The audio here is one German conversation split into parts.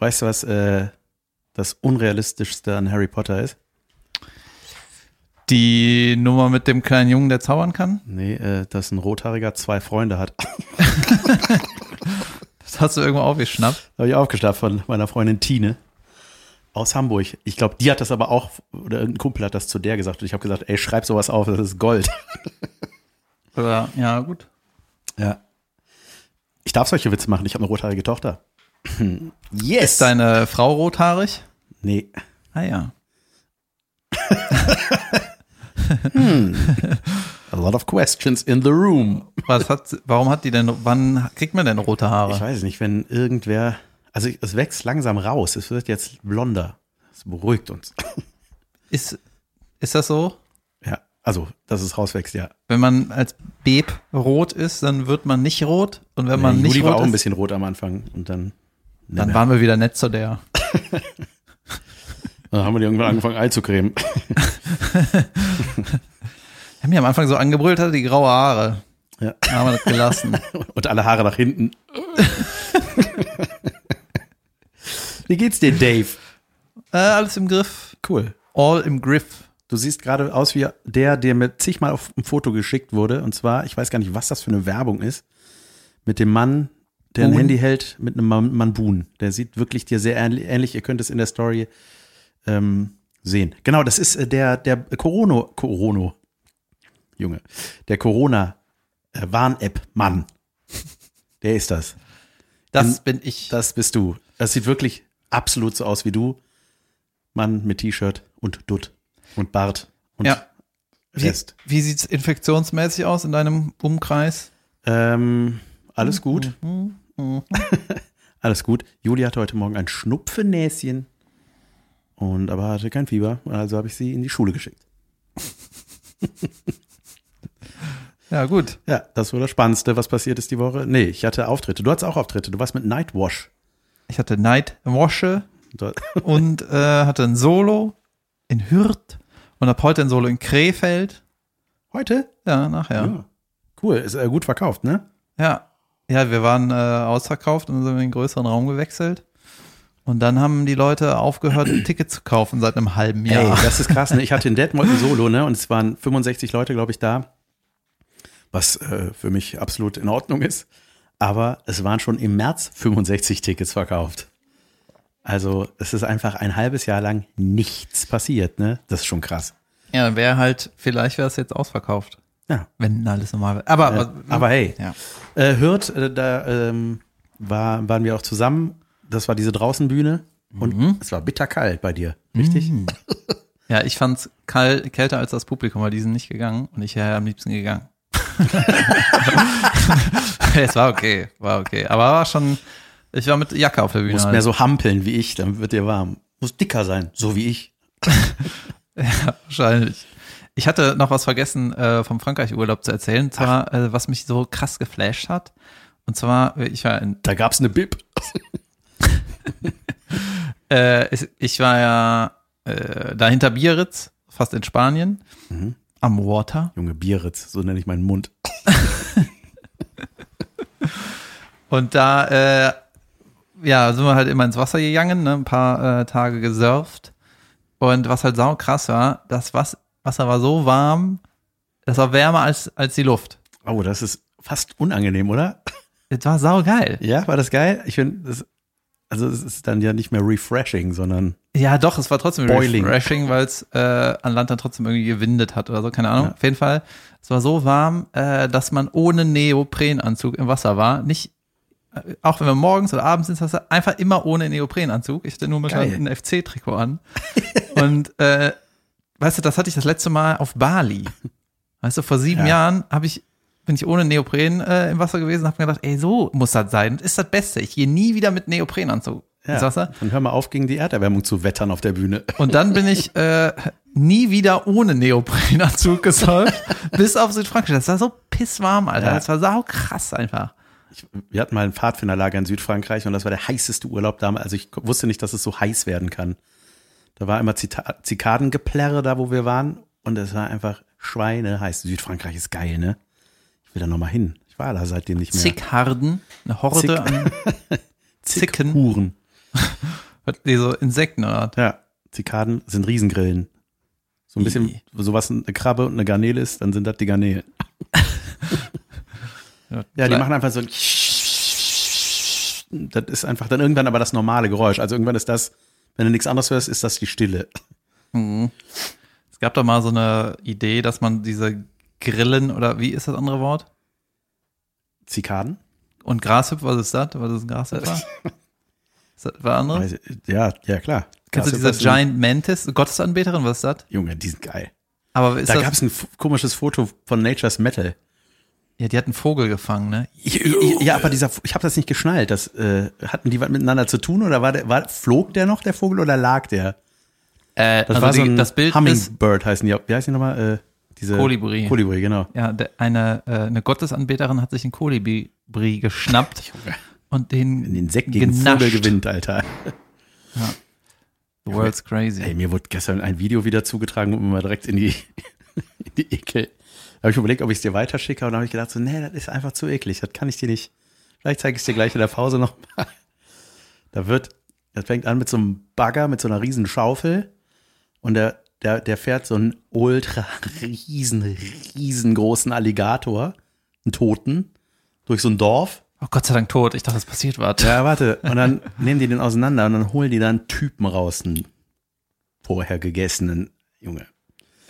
Weißt du, was äh, das Unrealistischste an Harry Potter ist? Die Nummer mit dem kleinen Jungen, der zaubern kann? Nee, äh, dass ein Rothaariger zwei Freunde hat. Das hast du irgendwo aufgeschnappt. Habe ich aufgeschnappt von meiner Freundin Tine aus Hamburg. Ich glaube, die hat das aber auch, oder ein Kumpel hat das zu der gesagt. Und ich habe gesagt, ey, schreib sowas auf, das ist Gold. Oder, ja, gut. Ja. Ich darf solche Witze machen, ich habe eine rothaarige Tochter. Yes! Ist deine Frau rothaarig? nee. Ah ja. A lot of questions in the room. Was hat, warum hat die denn, wann kriegt man denn rote Ich Haare? weiß nicht, wenn irgendwer, also es wächst langsam raus, es wird jetzt blonder. Das beruhigt uns. Ist, ist das so? Ja, also, dass es rauswächst, ja. Wenn man als Beb rot ist, dann wird man nicht rot. Und wenn man Nee, nicht Juli war rot auch ein bisschen rot am Anfang und dann, dann waren wir wieder nett zu der. dann haben wir die irgendwann angefangen einzucremen. Wir haben ja am Anfang so angebrüllt, hatte die graue Haare. Ja. Dann haben wir das gelassen. Und alle Haare nach hinten. Wie geht's dir, Dave? äh, alles im Griff. Cool. All im Griff. Du siehst gerade aus wie der, der mir zigmal auf ein Foto geschickt wurde. Und zwar, ich weiß gar nicht, was das für eine Werbung ist. Mit dem Mann, der ein? Handy hält, mit einem Man Manbun. Der sieht wirklich dir sehr ähnlich. Ihr könnt es in der Story ähm, sehen. Genau, das ist äh, der, der Corona, Corona, Junge, der Corona-Warn-App-Mann. Der ist das. Das In- bin ich. Das bist du. Das sieht wirklich absolut so aus wie du. Mann mit T-Shirt und Dutt und Bart und Ja. Wie, Rest. wie sieht's infektionsmäßig aus in deinem Umkreis? Ähm, alles gut. Mhm. Alles gut. Juli hatte heute Morgen ein Schnupfennäschen und aber hatte kein Fieber. Also habe ich sie in die Schule geschickt. Ja, gut. Ja, das war das Spannendste, was passiert ist die Woche. Nee, ich hatte Auftritte. Du hattest auch Auftritte. Du warst mit Nightwash. Ich hatte Night Wasche Dort- und äh, hatte ein Solo in Hürth und habe heute ein Solo in Krefeld. Heute? Ja, nachher. Ja. Cool. Ist äh, gut verkauft, ne? Ja. Ja, wir waren äh, ausverkauft und sind in den größeren Raum gewechselt. Und dann haben die Leute aufgehört, ein Ticket zu kaufen seit einem halben Jahr. Ey, das ist krass. Ne? Ich hatte in Detmold ein Solo, ne? Und es waren 65 Leute, glaube ich, da. Was äh, für mich absolut in Ordnung ist. Aber es waren schon im März 65 Tickets verkauft. Also es ist einfach ein halbes Jahr lang nichts passiert, ne? Das ist schon krass. Ja, dann wäre halt, vielleicht wäre es jetzt ausverkauft. Ja. Wenn alles normal wäre. Aber, Äh, aber hey, ja. äh, Hürth, äh, da ähm, war, waren wir auch zusammen. Das war diese Draußenbühne. Und es war bitterkalt bei dir, richtig? Ja, ich fand's kalt, kälter als das Publikum, weil die sind nicht gegangen und ich wäre am liebsten gegangen. es war okay, war okay. Aber war schon, ich war mit Jacke auf der Du Bühne. musst halt. mehr so hampeln wie ich, dann wird dir warm. Muss dicker sein, so wie ich. Ja, wahrscheinlich. Ich hatte noch was vergessen äh, vom Frankreich-Urlaub zu erzählen, und zwar, äh, was mich so krass geflasht hat. Und zwar, äh, ich war in, Da gab's eine Bib. äh, ich, war ja äh, da hinter Biarritz, fast in Spanien, am Water. Junge Bieritz, so nenne ich meinen Mund. Und da, äh, ja, sind wir halt immer ins Wasser gegangen, ne, ein paar äh, Tage gesurft. Und was halt sau krass war, das Was- Wasser war so warm, das war wärmer als, als die Luft. Oh, das ist fast unangenehm, oder? Das war sau geil. Ja, war das geil? Ich finde, das, also es ist dann ja nicht mehr refreshing, sondern Ja, doch, es war trotzdem Boiling. refreshing, weil es äh, an Land dann trotzdem irgendwie gewindet hat oder so, keine Ahnung. Ja. Auf jeden Fall, es war so warm, äh, dass man ohne Neoprenanzug im Wasser war. Nicht, äh, auch wenn wir morgens oder abends ins Wasser, einfach immer ohne Neoprenanzug. Ich hatte nur mal ein FC-Trikot an. Und äh, weißt du, das hatte ich das letzte Mal auf Bali. Weißt du, vor sieben Ja. Jahren habe ich bin ich ohne Neopren äh, im Wasser gewesen und habe mir gedacht, ey, so muss das sein. Das ist das Beste. Ich gehe nie wieder mit Neoprenanzug ins ja, Wasser. dann hör mal auf, gegen die Erderwärmung zu wettern auf der Bühne. Und dann bin ich äh, nie wieder ohne Neoprenanzug gesurft, bis auf Südfrankreich. Das war so pisswarm, Alter. Ja. Das war sau krass einfach. Ich, wir hatten mal ein Pfadfinderlager in Südfrankreich und das war der heißeste Urlaub damals. Also ich wusste nicht, dass es so heiß werden kann. Da war immer Zita Zikadengeplärre da, wo wir waren und es war einfach Schweine heiß. Südfrankreich ist geil, ne? Ich will da nochmal hin. Ich war da seitdem nicht mehr. Zickharden, eine Horde Zick- an Zicken. Huren. Die so Insekten oder? Ja, Zikaden sind Riesengrillen. So ein bisschen, Ih. sowas eine Krabbe und eine Garnele ist, dann sind das die Garnelen. Ja, die machen einfach so ein Das ist einfach dann irgendwann aber das normale Geräusch. Also irgendwann ist das, wenn du nichts anderes hörst, ist das die Stille. Mhm. Es gab doch mal so eine Idee, dass man diese Grillen oder wie ist das andere Wort? Zikaden? Und Grashüpfer, was ist das? Was ist ein Grashüpfer? ist das was anderes? Ja, ja klar. Kennst du diese Giant Mantis, Gottesanbeterin, was ist das? Junge, die sind geil. Aber Da gab es ein komisches Foto von Nature's Metal. Ja, die hat einen Vogel gefangen, ne? Ja, aber dieser, ich habe das nicht geschnallt. Das, äh, hatten die was miteinander zu tun oder war der, war, flog der noch, der Vogel, oder lag der? Äh, Das also war so ein das Bild Hummingbird heißen die. Wie heißt die nochmal? Äh, diese Kolibri. Kolibri, genau. ja, der, eine, äh, eine Gottesanbeterin hat sich einen Kolibri geschnappt und den, Ein Insekt gegen genascht. Vogel gewinnt, Alter. The world's crazy. Ey, mir wurde gestern ein Video wieder zugetragen mir mal direkt in die, in die Ekel. Da habe ich überlegt, ob ich es dir weiterschicke, und dann habe ich gedacht, so, nee, das ist einfach zu eklig. Das kann ich dir nicht. Vielleicht zeige ich es dir gleich in der Pause nochmal. Da wird, das fängt an mit so einem Bagger, mit so einer riesen Schaufel und der, der, der fährt so einen ultra riesen, riesengroßen Alligator, einen Toten, durch so ein Dorf. Oh Gott sei Dank tot. Ich dachte, es passiert was. Ja, warte. Und dann nehmen die den auseinander und dann holen die da einen Typen raus, einen vorher gegessenen Junge.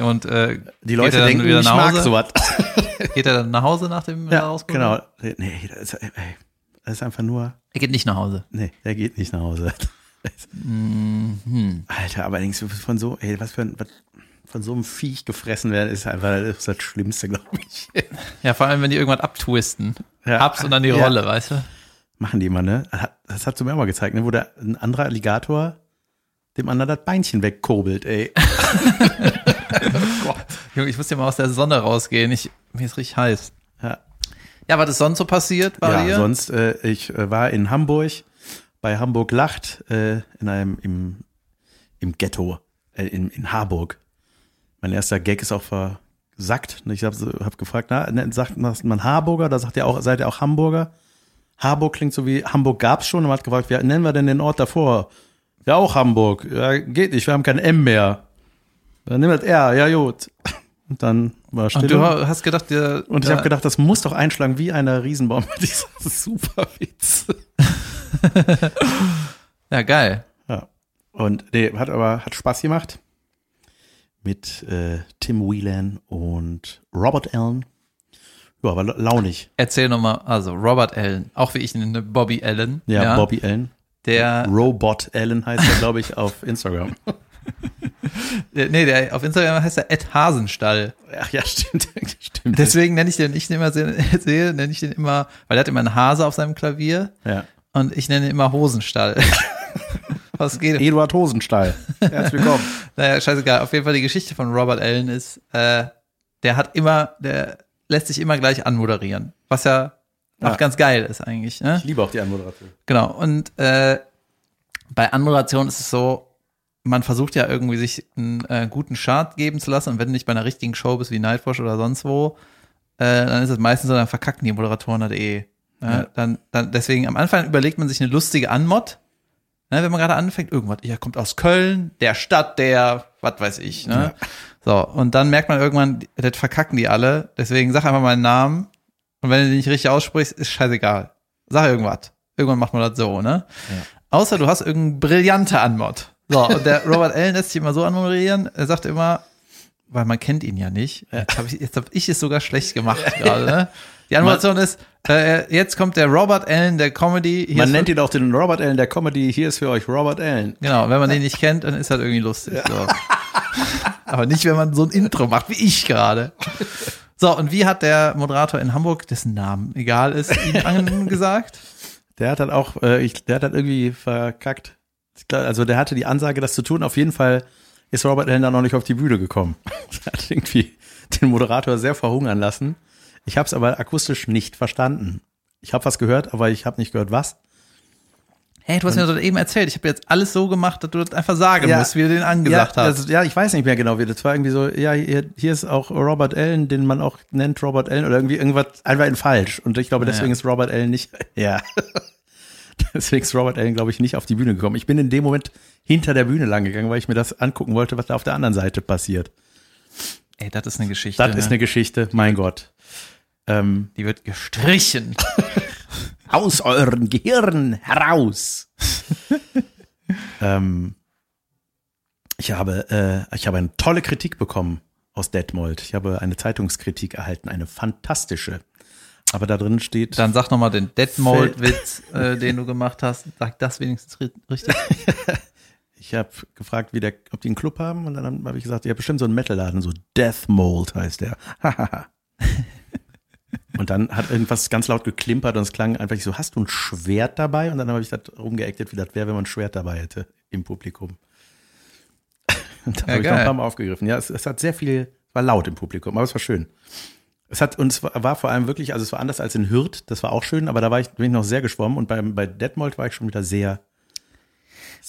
Und äh, Die Leute er denken, wieder ich nach mag sowas. geht er dann nach Hause nach dem Ja, Herausbringen? genau. Nee, das ist, ey, das ist einfach nur, Er geht nicht nach Hause. nee, der geht nicht nach Hause. Mhm. Alter, aber allerdings von so, ey, was für ein, was, von so einem Viech gefressen werden, ist einfach das, ist das Schlimmste, glaube ich. Ja, vor allem, wenn die irgendwann abtwisten. Ja. Abs und dann die Ja. Rolle, weißt du? Machen die immer, ne? Das hat du mir auch mal gezeigt, ne? Wo der, ein anderer Alligator dem anderen das Beinchen wegkurbelt, ey. Junge, ich muss ja mal aus der Sonne rausgehen. Ich, mir ist richtig heiß. Ja. Ja, was ist sonst so passiert bei ja, dir? sonst, äh, ich äh, war in Hamburg, bei Hamburg Lacht, äh, in einem, im, im Ghetto, äh, in, in Harburg. Mein erster Gag ist auch versackt. Ich habe hab gefragt, na, ne, sagt man Harburger? Da sagt ihr auch, seid ihr auch Hamburger? Harburg klingt so wie, Hamburg gab's schon. Und man hat gefragt, wie nennen wir denn den Ort davor? Ja, auch Hamburg. Ja, geht nicht, wir haben kein M mehr. Dann nimm das R, ja gut. Und dann war Stille. und du hast gedacht, der, Und ich habe gedacht, das muss doch einschlagen wie eine Riesenbaum. Dieser super Witz. ja, geil. Ja. Und nee, hat aber hat Spaß gemacht. Mit äh, Tim Whelan und Robert Allen. Ja, war la- launig. Erzähl nochmal, also Robert Allen, auch wie ich nenne, Bobby Allen. Ja, Bobby Allen. Der, Robot Allen heißt er, glaube ich, auf Instagram. nee, der, auf Instagram heißt er Ed Hasenstall. Ach ja, stimmt. stimmt. Deswegen nenne ich den, ich immer sehe, sehe, nenne ich den immer, weil er hat immer einen Hase auf seinem Klavier ja. und ich nenne ihn immer Hosenstall. Was geht? Eduard Hosenstall. Herzlich willkommen. Naja, scheißegal. Auf jeden Fall die Geschichte von Robert Allen ist, äh, der hat immer, der lässt sich immer gleich anmoderieren. Was ja, Ja. auch ganz geil ist eigentlich. Ne? Ich liebe auch die Anmoderation. Genau. Und äh, bei Anmoderation ist es so, man versucht ja irgendwie sich einen äh, guten Chart geben zu lassen und wenn du nicht bei einer richtigen Show bist wie Nightwatch oder sonst wo, äh, dann ist es meistens so, dann verkacken die Moderatoren halt eh. Ja. Ja. Dann, dann, deswegen am Anfang überlegt man sich eine lustige Anmod, ne, wenn man gerade anfängt, irgendwas, ja, kommt aus Köln, der Stadt, der, was weiß ich, ne? So, und dann merkt man irgendwann, das verkacken die alle, deswegen sag einfach mal einen Namen und wenn du den nicht richtig aussprichst, ist scheißegal. Sag irgendwas. Irgendwann macht man das so, ne? Außer du hast irgendeinen brillante Anmod. So, und der Robert Allen lässt sich immer so anmoderieren, er sagt immer, weil man kennt ihn ja nicht. Jetzt habe ich, jetzt hab ich es sogar schlecht gemacht gerade. Ne? Die Anmoderation ist, äh, jetzt kommt der Robert Allen der Comedy. Hier Man nennt ihn auch den Robert Allen der Comedy. Hier ist für euch Robert Allen. Genau, wenn man den nicht kennt, dann ist das irgendwie lustig. So. Aber nicht, wenn man so ein Intro macht, wie ich gerade. So, und wie hat der Moderator in Hamburg, dessen Namen egal ist, ihm angesagt? Der hat dann auch, äh, ich, der hat dann irgendwie verkackt. Also der hatte die Ansage, das zu tun. Auf jeden Fall ist Robert Allen dann noch nicht auf die Bühne gekommen. Der hat irgendwie den Moderator sehr verhungern lassen. Ich habe es aber akustisch nicht verstanden. Ich habe was gehört, aber ich habe nicht gehört, was. Hey, du hast mir doch eben erzählt, ich habe jetzt alles so gemacht, dass du das einfach sagen Ja. musst, wie du den angesagt ja, hast. also, ja, ich weiß nicht mehr genau, wie das war. Irgendwie so, ja, hier, hier ist auch Robert Allen, den man auch nennt Robert Allen oder irgendwie irgendwas einfach in falsch. Und ich glaube, deswegen Ja. ist Robert Allen nicht, ja. Deswegen ist Robert Allen, glaube ich, nicht auf die Bühne gekommen. Ich bin in dem Moment hinter der Bühne lang gegangen, weil ich mir das angucken wollte, was da auf der anderen Seite passiert. Ey, das ist eine Geschichte. Das ist ne? eine Geschichte, mein Gott. Ähm, Die wird gestrichen. aus euren Gehirn heraus. ähm, ich habe, äh, ich habe eine tolle Kritik bekommen aus Detmold. Ich habe eine Zeitungskritik erhalten, eine fantastische. Aber da drin steht, Dann sag nochmal den Deadmold-Witz, äh, den du gemacht hast. Sag das wenigstens ri- richtig. ich habe gefragt, wie der, ob die einen Club haben und dann habe ich gesagt, ja bestimmt so einen Metalladen, so Death Mold heißt der. und dann hat irgendwas ganz laut geklimpert und es klang einfach so, hast du ein Schwert dabei? Und dann habe ich das rumgeactet, wie das wäre, wenn man ein Schwert dabei hätte im Publikum. Und da Ja, habe ich noch ein paar Mal aufgegriffen. Ja, es, es hat sehr viel, es war laut im Publikum, aber es war schön. Es hat, und es war, vor allem wirklich, also es war anders als in Hürth, das war auch schön, aber da war ich, bin ich noch sehr geschwommen und beim, bei Detmold war ich schon wieder sehr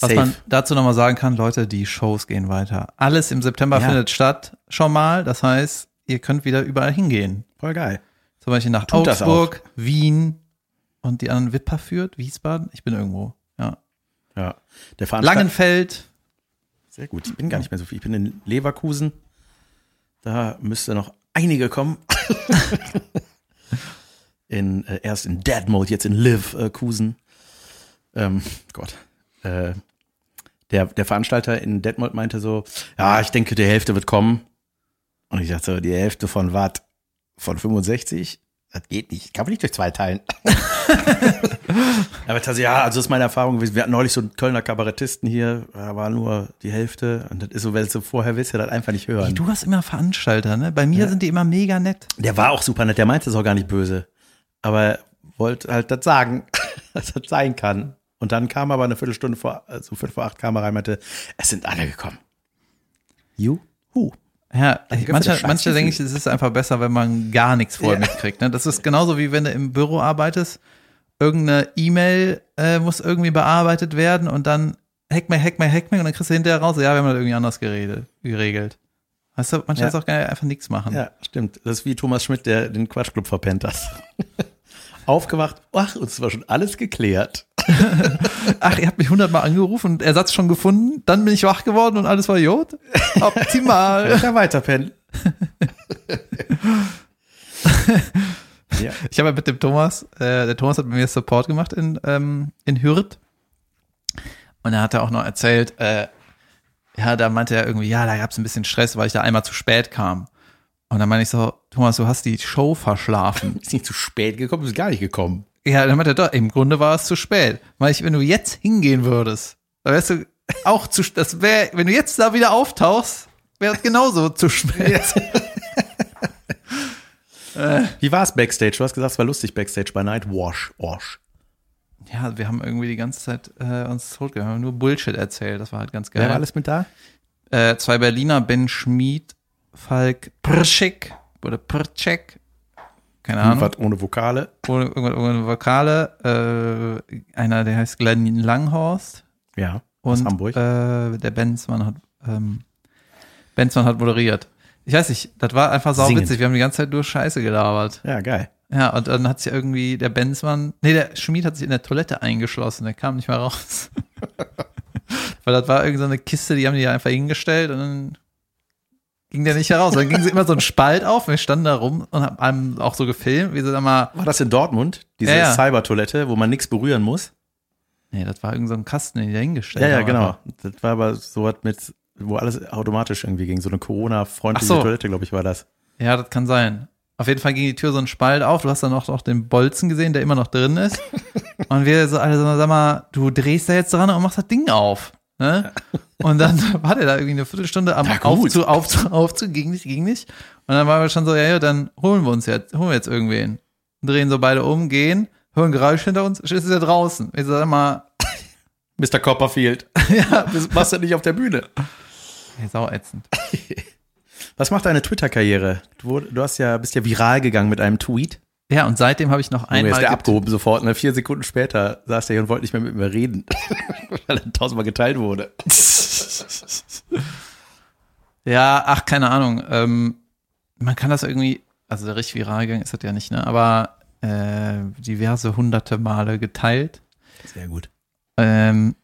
Was safe. man dazu nochmal sagen kann, Leute, die Shows gehen weiter. Alles im September Ja. findet statt, schon mal. Das heißt, ihr könnt wieder überall hingehen. Voll geil. Zum Beispiel nach Tut Augsburg, Wien und die anderen Wipper führt, Wiesbaden. Ich bin irgendwo. Ja. Ja. Der. Langenfeld. Sehr gut. Ich bin gar nicht mehr so viel. Ich bin in Leverkusen. Da müsste noch einige kommen. in, äh, erst in Dead Mode, jetzt in Live-Kusen. Ähm, Gott. Äh, der, der Veranstalter in Dead Mode meinte so, ja, ich denke, die Hälfte wird kommen. Und ich dachte so, die Hälfte von was? Von 65? Das geht nicht. Kann man nicht durch zwei teilen. Aber tatsächlich, ja, also das ist meine Erfahrung gewesen. Wir hatten neulich so einen Kölner Kabarettisten hier, da war nur die Hälfte. Und das ist so, wenn du vorher willst, du das einfach nicht hören. Du hast immer Veranstalter, ne? Bei mir sind die immer mega nett. Der war auch super nett, der meinte es auch gar nicht böse. Aber er wollte halt das sagen, dass das sein kann. Und dann kam aber eine Viertelstunde vor, also Viertel vor acht kam er rein und meinte, es sind alle gekommen. Juhu. Ja, manche, manche denke ich, es ist einfach besser, wenn man gar nichts vorher Ja. mitkriegt. Ne? Das ist genauso wie wenn du im Büro arbeitest, irgendeine E-Mail äh, muss irgendwie bearbeitet werden und dann hack mal, hack mal, hack mal und dann kriegst du hinterher raus, ja, wir haben das irgendwie anders geregelt. geregelt. Weißt du, manchmal Ja. ist auch geil, einfach nichts machen. Ja, stimmt. Das ist wie Thomas Schmidt, der den Quatschclub verpennt hat. Aufgewacht, ach, uns war schon alles geklärt. Ach, ihr habt mich hundertmal angerufen und Ersatz schon gefunden, dann bin ich wach geworden und alles war Jod. Optimal. Ja, weiter pennen. ja. Ich habe ja mit dem Thomas, äh, der Thomas hat mit mir Support gemacht in, ähm, in Hürth. Und er hat auch noch erzählt, äh, ja, da meinte er irgendwie, ja, da gab es ein bisschen Stress, weil ich da einmal zu spät kam. Und dann meine ich so, Thomas, du hast die Show verschlafen. Ist nicht zu spät gekommen, ist gar nicht gekommen. Ja, dann meinte er, doch, im Grunde war es zu spät. Weil ich, wenn du jetzt hingehen würdest, dann wärst du auch zu, das wäre, wenn du jetzt da wieder auftauchst, wäre es genauso zu spät. Wie war es Backstage? Du hast gesagt, es war lustig Backstage bei Night Wash. Wash. Ja, wir haben irgendwie die ganze Zeit äh, uns totgehört, haben nur Bullshit erzählt. Das war halt ganz geil. Wer war alles mit da? Äh, zwei Berliner, Ben Schmid, Falk Prschek oder Prczek. Keine Ahnung. Irgendwas ohne Vokale. Ohne, irgendwas ohne Vokale. Äh, einer, der heißt Glenn Langhorst. Ja, Und Hamburg. Äh, der Benzmann hat, ähm, Benzmann hat moderiert. Ich weiß nicht, das war einfach sauwitzig. Singend. Wir haben die ganze Zeit nur Scheiße gelabert. ja, geil. Ja, und dann hat sich irgendwie der Benzmann, nee, der Schmied hat sich in der Toilette eingeschlossen, der kam nicht mehr raus. Weil das war irgendeine so eine Kiste, die haben die einfach hingestellt und dann ging der nicht heraus. Dann ging sie immer so ein Spalt auf und wir standen da rum und haben einem auch so gefilmt, wie sie da mal, War das in Dortmund? Diese Ja, ja. Cybertoilette, wo man nichts berühren muss? nee, das war irgendein so ein Kasten, den die da hingestellt Ja, ja, haben. genau. einfach. Das war aber so was mit, wo alles automatisch irgendwie ging. So eine Corona-freundliche so. Toilette, glaube ich, war das. Ja, das kann sein. Auf jeden Fall ging die Tür so ein Spalt auf. Du hast dann auch noch den Bolzen gesehen, der immer noch drin ist. Und wir so alle so, sag mal, du drehst da jetzt dran und machst das Ding auf. Ne? Und dann war der da irgendwie eine Viertelstunde am Ja, gut. aufzu, aufzu, aufzu, ging nicht, ging nicht. Und dann waren wir schon so, ja, ja, dann holen wir uns jetzt, holen wir jetzt irgendwen. Drehen so beide um, gehen, hören Geräusch hinter uns, ist er draußen. Ich sag mal, Mr. Copperfield. ja. Das machst du nicht auf der Bühne. ey, sauätzend. Was macht deine Twitter-Karriere? Du, du hast ja, bist ja viral gegangen mit einem Tweet. Ja, und seitdem habe ich noch Einmal ist einmal der abgehoben sofort. Ne? Vier Sekunden später saß der hier und wollte nicht mehr mit mir reden, weil er tausendmal geteilt wurde. Ja, ach, keine Ahnung. Ähm, man kann das irgendwie, also richtig viral gegangen ist das ja nicht, ne? Aber äh, diverse hunderte Male geteilt. Sehr gut. Ähm,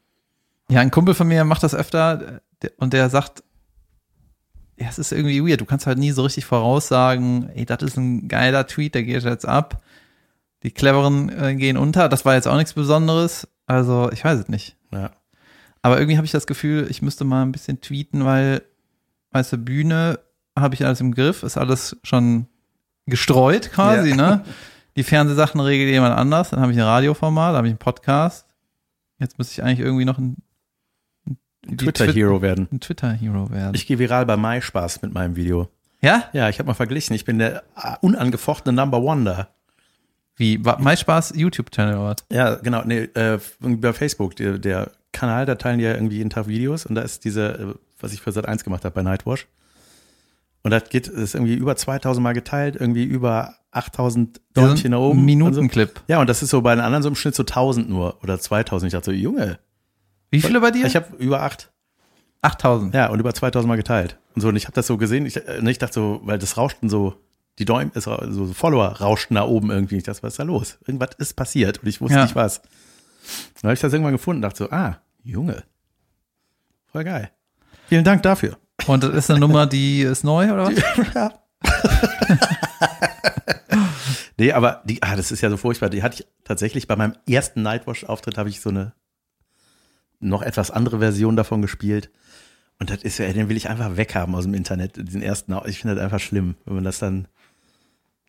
ja, ein Kumpel von mir macht das öfter der- und der sagt, ja, es ist irgendwie weird. Du kannst halt nie so richtig voraussagen, ey, das ist ein geiler Tweet, der geht jetzt ab. Die cleveren äh, gehen unter. Das war jetzt auch nichts Besonderes. Also, ich weiß es nicht. Ja. Aber irgendwie habe ich das Gefühl, ich müsste mal ein bisschen tweeten, weil, weißt du, Bühne habe ich alles im Griff, ist alles schon gestreut quasi, Ja. ne? Die Fernsehsachen regelt jemand anders, dann habe ich ein Radioformat, dann habe ich einen Podcast. Jetzt müsste ich eigentlich irgendwie noch ein, die Twit- Twitter-Hero werden. ein Twitter-Hero werden. Ich gehe viral bei MySpaß mit meinem Video. ja? Ja, ich habe mal verglichen. Ich bin der äh, unangefochtene Number One da. Wie? MySpaß YouTube-Channel oder was? Ja, genau. Nee, äh, bei Facebook, der, der Kanal, da teilen die ja irgendwie jeden Tag Videos und da ist diese, äh, was ich für Sat 1 gemacht habe bei Nightwash. Und das geht, ist irgendwie über 2000 Mal geteilt, irgendwie über 8000 Däumchen nach oben. und so. Minutenclip. Ja, und das ist so bei den anderen so im Schnitt so 1000 nur oder 2000. Ich dachte so, Junge, Wie viele bei dir? ich habe über 8. 8000. Ja, und über 2000 Mal geteilt. Und so, und ich habe das so gesehen, ich, äh, ich dachte so, weil das rauschten so, die Däum, es ra- so Follower rauschten nach oben irgendwie. Ich dachte, was ist da los? Irgendwas ist passiert und ich wusste Ja. nicht was. Dann habe ich das irgendwann gefunden und dachte so, ah, Junge. Voll geil. Vielen Dank dafür. Und das ist eine Nummer, die ist neu, oder was? ja. nee, aber die, ah, das ist ja so furchtbar. Die hatte ich tatsächlich bei meinem ersten Nightwash-Auftritt habe ich so eine noch etwas andere Version davon gespielt. Und das ist ja, den will ich einfach weghaben aus dem Internet, diesen ersten. Ich finde das einfach schlimm, wenn man das dann,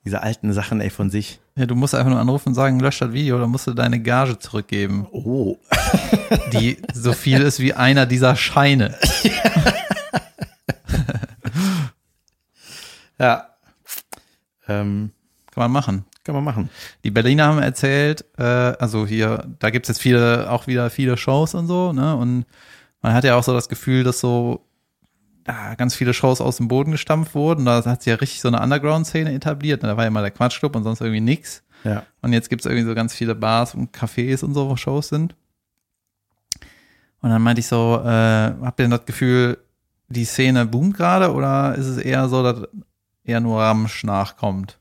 diese alten Sachen, ey, von sich. Ja, du musst einfach nur anrufen und sagen, lösch das Video, dann musst du deine Gage zurückgeben, Oh. die so viel ist wie einer dieser Scheine. Ja. Ähm, Kann man machen. Kann man machen. Die Berliner haben erzählt, äh, also hier, da gibt's jetzt viele, auch wieder viele Shows und so, ne? Und man hat ja auch so das Gefühl, dass so ja, ganz viele Shows aus dem Boden gestampft wurden. Da hat sich ja richtig so eine Underground-Szene etabliert. Da war ja mal der Quatschclub und sonst irgendwie nix. Ja. Und jetzt gibt's irgendwie so ganz viele Bars und Cafés und so, wo Shows sind. Und dann meinte ich so, äh, habt ihr denn das Gefühl, die Szene boomt gerade oder ist es eher so, dass eher nur Ramsch nachkommt?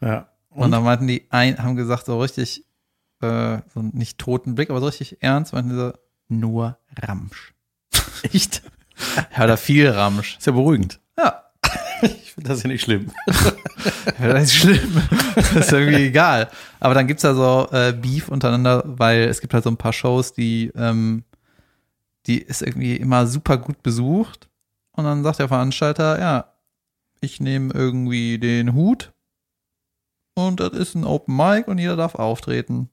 Ja. Und, dann meinten die, ein, haben gesagt, so richtig, äh, so nicht toten Blick, aber so richtig ernst, meinten die so, nur Ramsch. echt? Ja, oder viel Ramsch. Ist ja beruhigend. Ja, Ich finde das ja nicht schlimm. ja, das ist schlimm. Das ist irgendwie egal. Aber dann gibt's da so äh, Beef untereinander, weil es gibt halt so ein paar Shows, die, ähm, die ist irgendwie immer super gut besucht. Und dann sagt der Veranstalter, ja, ich nehme irgendwie den Hut und das ist ein Open Mic und jeder darf auftreten.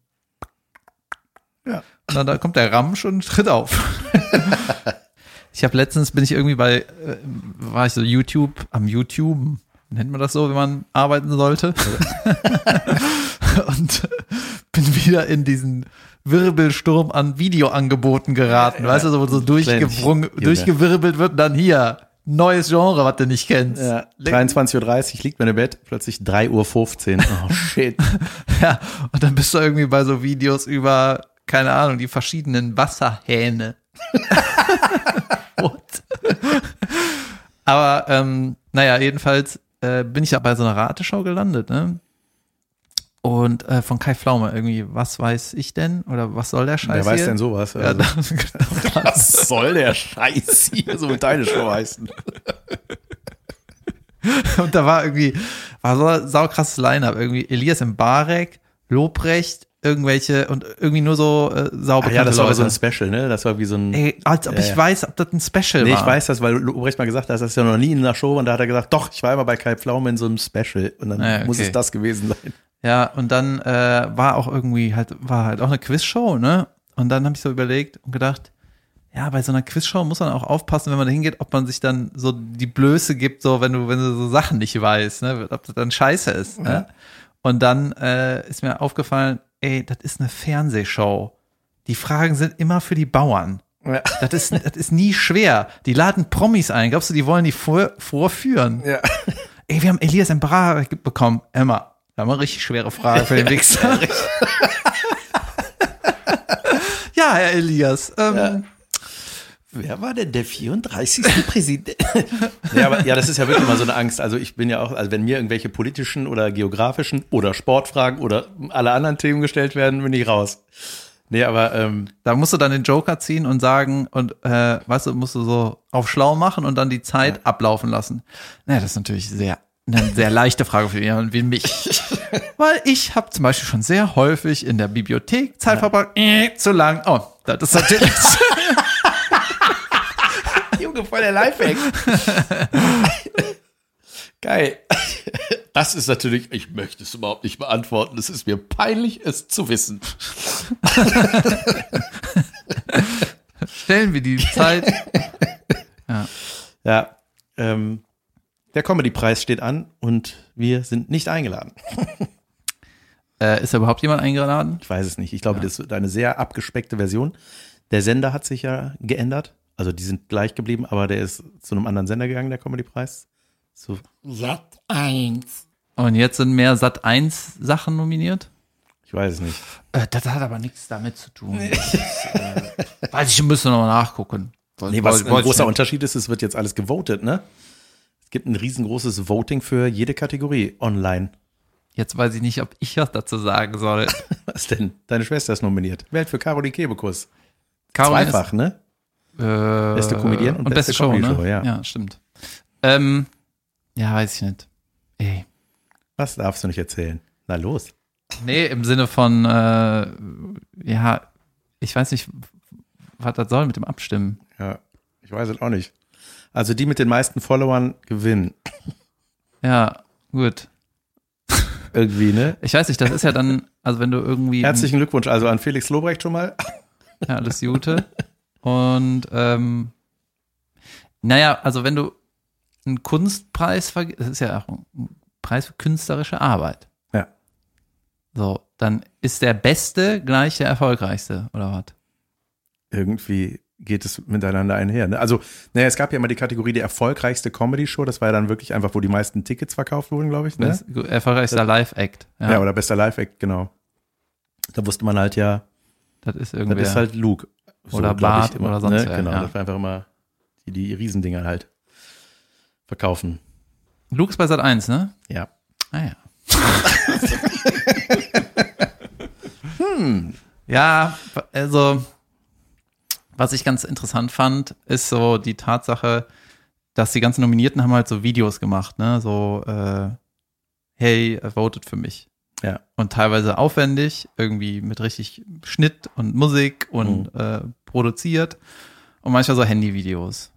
Ja. Und dann da kommt der Ramsch und tritt auf. ich habe letztens bin ich irgendwie bei, äh, war ich so YouTube, am YouTube, nennt man das so, wenn man arbeiten sollte. und bin wieder in diesen Wirbelsturm an Videoangeboten geraten, Ja, weißt du, so, wo so durchgewirbelt wird und dann hier, neues Genre, was du nicht kennst. Ja, 23.30 Uhr liegt man im Bett, plötzlich 3.15 Uhr. Oh shit. Ja, und dann bist du irgendwie bei so Videos über, keine Ahnung, die verschiedenen Wasserhähne. What? Aber, ähm, naja, jedenfalls äh, bin ich ja bei so einer Rateshow gelandet, ne? Und äh, von Kai Pflaume irgendwie, was weiß ich denn? Oder was soll der Scheiß Wer weiß hier? denn sowas? Ja, Also, genau was soll der Scheiß hier so mit deine Show heißen? Und da war irgendwie, war so ein saukrasses Line-Up. Irgendwie Elias im Barek, Lobrecht, irgendwelche und irgendwie nur so äh, sauber. Ah, ja, das war aber so ein Special, ne? Das war wie so ein. Ey, als ob Ja, ich weiß, ob das ein Special Nee, war. ich weiß das, weil Lobrecht mal gesagt hat, das ist ja noch nie in einer Show und da hat er gesagt, doch, ich war immer bei Kai Pflaume in so einem Special und dann Ah, ja, muss okay. es das gewesen sein. Ja, und dann äh, war auch irgendwie halt, war halt auch eine Quizshow, ne? Und dann habe ich so überlegt und gedacht, ja, bei so einer Quizshow muss man auch aufpassen, wenn man da hingeht, ob man sich dann so die Blöße gibt, so wenn du, wenn du so Sachen nicht weißt, ne? Ob das dann scheiße ist. Ne? Und dann äh, ist mir aufgefallen, ey, das ist eine Fernsehshow. Die Fragen sind immer für die Bauern. Ja. Das ist, das ist nie schwer. Die laden Promis ein. Glaubst du, die wollen die vor, vorführen? Ja. Ey, wir haben Elias Embarra bekommen. Emma, da haben wir richtig schwere Frage für den Wichser. ja, Herr Elias. Ähm, Ja. Wer war denn der 34. Präsident? ja, aber ja, das ist ja wirklich mal so eine Angst. Also ich bin ja auch, also wenn mir irgendwelche politischen oder geografischen oder Sportfragen oder alle anderen Themen gestellt werden, bin ich raus. Nee, aber ähm, Da musst du dann den Joker ziehen und sagen und äh, weißt du, musst du so auf schlau machen und dann die Zeit ablaufen lassen. Naja, das ist natürlich sehr eine sehr leichte Frage für jemanden wie mich. Weil ich habe zum Beispiel schon sehr häufig in der Bibliothek Zeit verbracht, äh, zu lang. Oh, das ist natürlich. Junge, voll der Lifehack. Geil. Das ist natürlich, ich möchte es überhaupt nicht beantworten. Es ist mir peinlich, es zu wissen. Stellen wir die Zeit. Ja, ähm, der Comedy-Preis steht an und wir sind nicht eingeladen. Äh, ist da überhaupt jemand eingeladen? Ich weiß es nicht. Ich glaube, das ist eine sehr abgespeckte Version. Der Sender hat sich ja geändert. Also die sind gleich geblieben, aber der ist zu einem anderen Sender gegangen, der Comedy-Preis. So, Sat 1. Und jetzt sind mehr Sat 1 Sachen nominiert? ich weiß es nicht. Äh, das hat aber nichts damit zu tun. Das ist, äh, weiß ich, müsste noch mal nachgucken. Nee, was ein großer. Unterschied ist, es wird jetzt alles gewotet, ne? Es gibt ein riesengroßes Voting für jede Kategorie online. Jetzt weiß ich nicht, ob ich was dazu sagen soll. Was denn? Deine Schwester ist nominiert. Wer hat für Caroline Kebekus? Caroline Zweifach, ne? Äh, Beste Comedian und beste Show, Comedy-Show, ne? ja. Ja, stimmt. Ähm, ja, weiß ich nicht. Ey. Was darfst du nicht erzählen? Na los. Nee, im Sinne von, äh, ja, ich weiß nicht, was das soll mit dem Abstimmen. Ja, ich weiß es auch nicht. Also die mit den meisten Followern gewinnen. Ja, gut. Irgendwie, ne? Ich weiß nicht, das ist ja dann, also wenn du irgendwie. Herzlichen Glückwunsch also an Felix Lobrecht schon mal. Ja, alles Gute. Und ähm, naja, also wenn du einen Kunstpreis vergibst, das ist ja auch ein Preis für künstlerische Arbeit. Ja. So, dann ist der Beste gleich der Erfolgreichste, oder was? Irgendwie geht es miteinander einher. Ne? Also, naja, es gab ja immer die Kategorie die erfolgreichste Comedy-Show. Das war ja dann wirklich einfach, wo die meisten Tickets verkauft wurden, glaube ich. Ne? Das erfolgreichster Live-Act. Ja, Ja, oder bester Live-Act, genau. Da wusste man halt ja, das ist das irgendwie. ist halt Luke. Oder glaub Bart oder sonst ne? Genau, ja. das war einfach immer die, die Riesendinger halt verkaufen. Luke ist bei Sat 1, ne? Ja. Ah ja. hm. Ja, also was ich ganz interessant fand, ist so die Tatsache, dass die ganzen Nominierten haben halt so Videos gemacht, ne? So, äh, hey, votet für mich. Ja. Und teilweise aufwendig, irgendwie mit richtig Schnitt und Musik und Mhm. äh, produziert. Und manchmal so Handyvideos.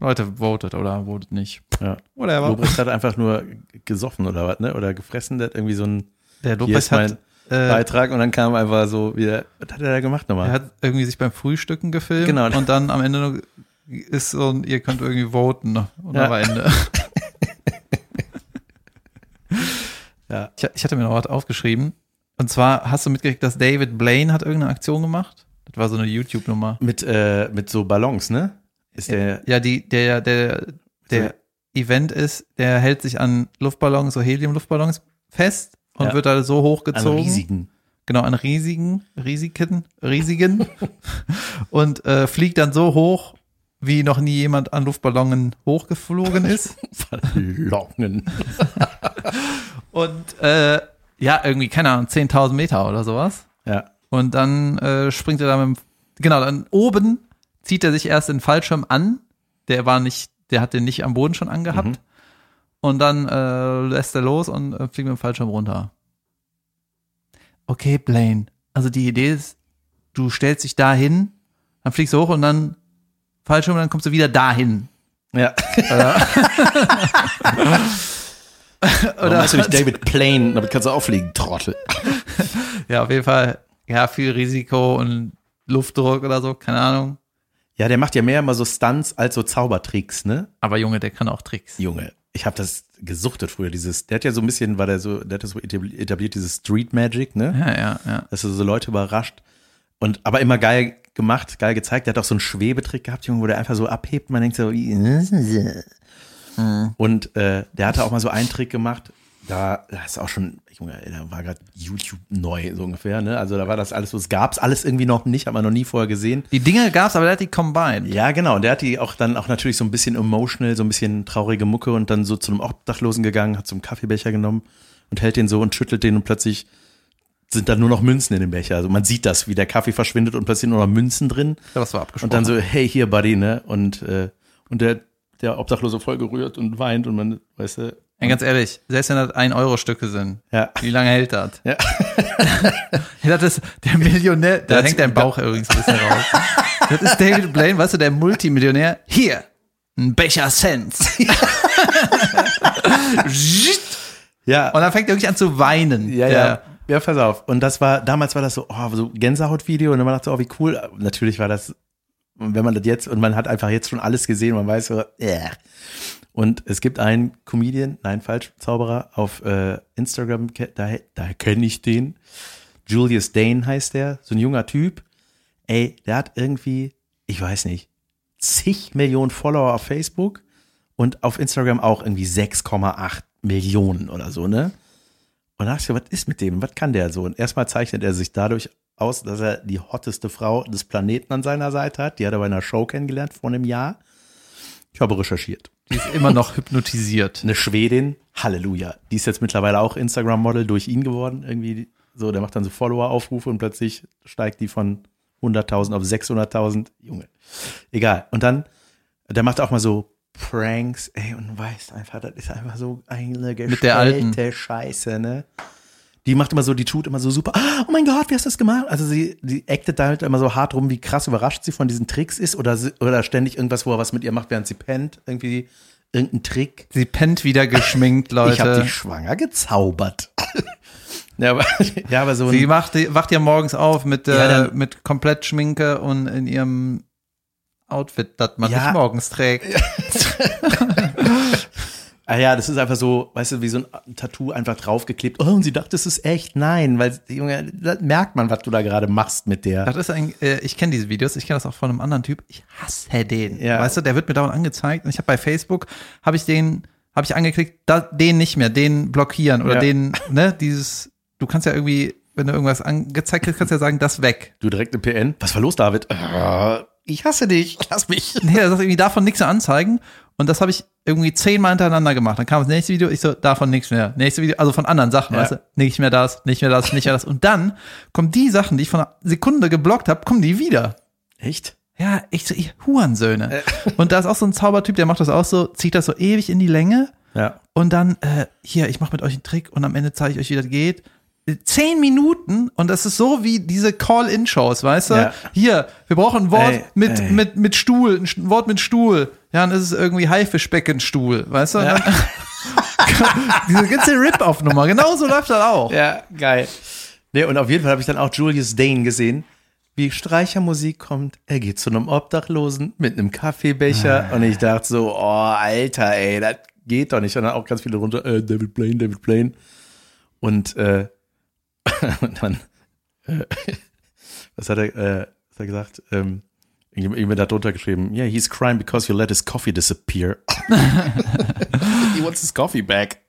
Leute, votet oder votet nicht. Ja. Whatever. Lobrecht hat einfach nur gesoffen oder was, ne? Oder gefressen, der hat irgendwie so einen Der mein hat, äh, Beitrag und dann kam einfach so wieder, was hat er da gemacht nochmal? Er hat irgendwie sich beim Frühstücken gefilmt Genau. und dann am Ende ist so ein, ihr könnt irgendwie voten und Ja. war Ende. Ja. Ich, ich hatte mir noch was aufgeschrieben. Und zwar hast du mitgekriegt, dass David Blaine hat irgendeine Aktion gemacht? Das war so eine YouTube-Nummer. Mit, äh, mit so Ballons, ne? Ist der, Ja, die, der, der, der Event ist, der hält sich an Luftballons, so Helium-Luftballons fest und Ja. wird da so an hochgezogen. riesigen. Genau, an riesigen, riesigen, riesigen und äh, fliegt dann so hoch, wie noch nie jemand an Luftballonen hochgeflogen ist. Ballongen. Und äh, ja, irgendwie, keine Ahnung, 10.000 Meter oder sowas. Ja. Und dann äh, springt er da mit dem, genau, dann oben zieht er sich erst den Fallschirm an. Der war nicht, der hat den nicht am Boden schon angehabt. Mhm. Und dann äh, lässt er los und äh, fliegt mit dem Fallschirm runter. Okay, Blaine. Also die Idee ist, du stellst dich da hin, dann fliegst du hoch und dann Fallschirm und dann kommst du wieder dahin. Ja. Oder Oder weißt du nicht David Plane, damit kannst du auffliegen, Trottel. Ja, auf jeden Fall, ja, viel Risiko und Luftdruck oder so, keine Ahnung. Ja, der macht ja mehr immer so Stunts als so Zaubertricks, ne? Aber Junge, der kann auch Tricks. Junge, ich habe das gesuchtet früher, dieses, der hat ja so ein bisschen, war der so, der hat das so etabli- etabliert, dieses Street Magic, ne? Ja, ja, ja. Dass er so Leute überrascht. Und aber immer geil gemacht, geil gezeigt. Der hat auch so einen Schwebetrick gehabt, Junge, wo der einfach so abhebt. Man denkt so, wie- und äh, der hatte auch mal so einen Trick gemacht. Da, das ist auch schon, Junge, da war gerade YouTube neu, so ungefähr, ne? Also da war das alles so, es gab's alles irgendwie noch nicht, hat man noch nie vorher gesehen. Die Dinge gab's, aber der hat die combined. Ja, genau. Und der hat die auch dann auch natürlich so ein bisschen emotional, so ein bisschen traurige Mucke und dann so zu einem Obdachlosen gegangen, hat so einen Kaffeebecher genommen und hält den so und schüttelt den und plötzlich sind dann nur noch Münzen in dem Becher. Also man sieht das, wie der Kaffee verschwindet und plötzlich nur noch Münzen drin. Ja, das war abgesprochen. Und dann so, hey, hier, Buddy, ne? Und, äh, und der, der Obdachlose voll gerührt und weint und man, weißt du, Ja, ganz ehrlich, selbst wenn das 1-Euro-Stücke sind, ja. wie lange hält das? Ja. Das ist der Millionär, da Das- hängt dein Bauch übrigens ein bisschen raus. Das ist David Blaine, weißt du, der Multimillionär. Hier, ein Becher Sense. Ja. Und dann fängt er wirklich an zu weinen. Ja, ja. Ja, pass auf. Und das war, damals war das so, oh, so Gänsehautvideo und dann man dachte so, oh, wie cool. Natürlich war das, wenn man das jetzt, und man hat einfach jetzt schon alles gesehen, man weiß so, yeah. Und es gibt einen Comedian, nein, falsch, Zauberer, auf äh, Instagram, da, da kenne ich den. Julius Dane heißt der, so ein junger Typ. Ey, der hat irgendwie, ich weiß nicht, zig Millionen Follower auf Facebook und auf Instagram auch irgendwie 6,8 Millionen oder so, ne? Und da dachte ich, was ist mit dem? Was kann der so? Und erstmal zeichnet er sich dadurch aus, dass er die hotteste Frau des Planeten an seiner Seite hat. Die hat er bei einer Show kennengelernt vor einem Jahr. Ich habe recherchiert. Die ist immer noch hypnotisiert. Eine Schwedin, Halleluja. Die ist jetzt mittlerweile auch Instagram-Model durch ihn geworden. Irgendwie so, der macht dann so Follower-Aufrufe und plötzlich steigt die von 100.000 auf 600.000. Junge. Egal. Und dann, der macht auch mal so Pranks, ey, und weißt einfach, das ist einfach so eine Mit der alten. gestellte Scheiße, ne? Die macht immer so, die tut immer so super, ah, oh mein Gott, wie hast du das gemacht? Also sie, die actet da halt immer so hart rum, wie krass überrascht sie von diesen Tricks ist oder, oder ständig irgendwas, wo er was mit ihr macht, während sie pennt, irgendwie irgendein Trick. Sie pennt wieder geschminkt, Leute. Ich habe dich schwanger gezaubert. ja, aber, ja, aber so Sie ein, macht, wacht ja morgens auf mit, äh, Ja, dann- mit komplett Schminke und in ihrem Outfit, das man Ja. nicht morgens trägt. ah ja, das ist einfach so, weißt du, wie so ein Tattoo einfach draufgeklebt. Oh, und sie dachte, das ist echt. Nein, weil, Junge, da merkt man, was du da gerade machst mit der. Das ist ein, äh, ich kenne diese Videos, ich kenne das auch von einem anderen Typ. Ich hasse den. Ja. Weißt du, der wird mir dauernd angezeigt und ich habe bei Facebook, habe ich den, habe ich angeklickt, da, den nicht mehr, den blockieren oder Ja. den, ne, dieses, du kannst ja irgendwie, wenn du irgendwas angezeigt kriegst, kannst du ja sagen, das weg. Du direkt eine PN. Was war los, David? Ah, ich hasse dich. Lass mich. Nee, er sagt irgendwie davon nichts mehr anzeigen. Und das habe ich irgendwie zehnmal hintereinander gemacht. Dann kam das nächste Video, ich so, davon nichts mehr. Nächste Video, also von anderen Sachen, Ja. weißt du, nicht mehr das, nicht mehr das, nicht mehr das. Und dann kommen die Sachen, die ich von einer Sekunde geblockt habe, kommen die wieder. Echt? Ja, ich so, ihr Hurensöhne. Und da ist auch so ein Zaubertyp, der macht das auch so, zieht das so ewig in die Länge Ja. und dann, äh, hier, ich mache mit euch einen Trick und am Ende zeige ich euch, wie das geht. Zehn Minuten und das ist so wie diese Call-In-Shows, weißt du? Ja. Hier, wir brauchen ein Wort Ey, mit, ey. mit, mit Stuhl, ein Wort mit Stuhl. Ja, dann ist es irgendwie Haifischbeckenstuhl, weißt du? Und Ja. Dann, diese ganze Rip-Off-Nummer, genauso läuft das auch. Ja, geil. Nee, und auf jeden Fall habe ich dann auch Julius Dane gesehen, wie Streichermusik kommt. Er geht zu einem Obdachlosen mit einem Kaffeebecher und ich dachte so, oh, Alter, ey, das geht doch nicht. Und dann auch ganz viele runter, äh, David Blaine, David Blaine. Und, äh, und dann, äh, was hat er, äh, was hat er gesagt? Ähm, irgendjemand hat drunter geschrieben, yeah, he's crying because you let his coffee disappear. He wants his coffee back.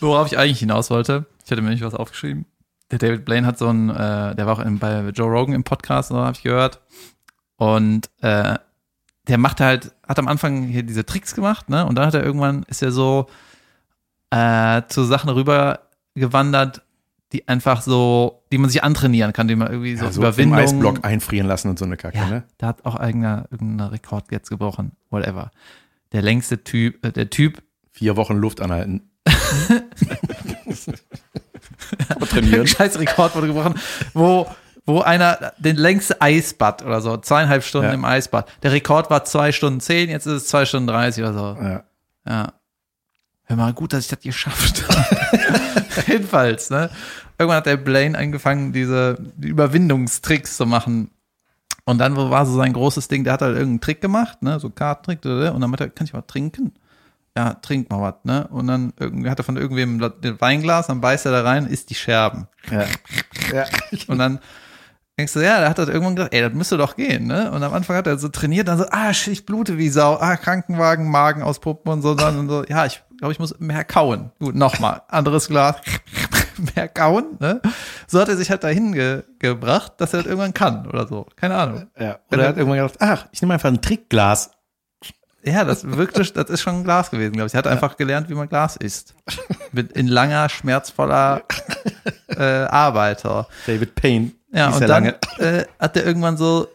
Worauf ich eigentlich hinaus wollte, ich hatte mir nicht was aufgeschrieben. Der David Blaine hat so ein, äh, der war auch in, bei Joe Rogan im Podcast, so habe ich gehört. Und äh, der macht halt, hat am Anfang hier diese Tricks gemacht, ne? Und dann hat er irgendwann, ist er so äh, zu Sachen rüber gewandert, die einfach so, die man sich antrainieren kann, die man irgendwie so, Ja, so Überwindung. Eisblock einfrieren lassen und so eine Kacke, Ja, ne? der hat auch eigener irgendeinen Rekord jetzt gebrochen, whatever. Der längste Typ, äh, der Typ, Vier Wochen Luft anhalten. Aber trainieren. Scheiß Rekord wurde gebrochen, wo, wo einer den längste Eisbad oder so, zweieinhalb Stunden Ja. im Eisbad. Der Rekord war zwei Stunden zehn, jetzt ist es zwei Stunden dreißig oder so. Ja. Ja. Hör mal, gut, dass ich das geschafft habe. Jedenfalls, ne? Irgendwann hat der Blaine angefangen, diese die Überwindungstricks zu machen. Und dann war so sein großes Ding, der hat halt irgendeinen Trick gemacht, ne? So Kartentrick, und dann meinte er, kann ich mal trinken? Ja, trink mal was, ne? Und dann irgendwie hat er von irgendwem das Weinglas, dann beißt er da rein, isst die Scherben. Ja. ja. Und dann denkst du, ja, der hat das irgendwann gedacht, ey, das müsste doch gehen, ne? Und am Anfang hat er so trainiert, dann so, ah, ich blute wie Sau, ah, Krankenwagen, Magen auspuppen und so, dann und so, ja, ich glaube, ich muss mehr kauen. Gut, nochmal, anderes Glas, mehr kauen, ne? So hat er sich halt dahin ge gebracht, dass er das irgendwann kann oder so. Keine Ahnung. ja. Oder er hat irgendwann gedacht, ach, ich nehme einfach ein Trickglas. Ja, das wirkte, das ist schon ein Glas gewesen, glaube ich. Er hat einfach gelernt, wie man Glas isst. Mit in langer, schmerzvoller äh, Arbeiter. David Payne. Ja, und dann lange. äh, hat er irgendwann so,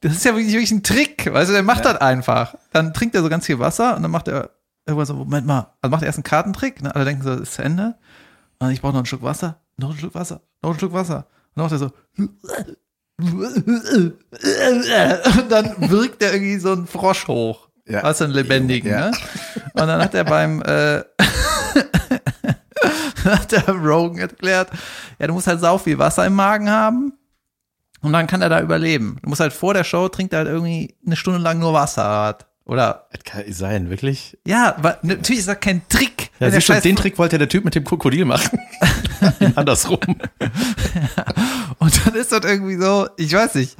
das ist ja wirklich, wirklich ein Trick, weißt du, der macht das einfach. Dann trinkt er so ganz viel Wasser und dann macht er irgendwann so, Moment mal, also macht er erst einen Kartentrick, ne? alle denken so, das ist zu Ende. Und ich brauche noch einen Schluck Wasser, noch einen Schluck Wasser, noch einen Schluck Wasser. Und dann macht er so, und dann wirkt er irgendwie so einen Frosch hoch. Ja. Also einen lebendigen, Ja. ne? Und dann hat er beim, äh, hat der Rogan erklärt, ja, du musst halt sau viel Wasser im Magen haben und dann kann er da überleben. Du musst halt vor der Show trinkt er halt irgendwie eine Stunde lang nur Wasser. Oder, Das kann sein, wirklich? ja, natürlich ist das kein Trick. Ja, siehst du, Scheiß- den Trick wollte der Typ mit dem Krokodil machen. Andersrum. Und dann ist das irgendwie so, ich weiß nicht,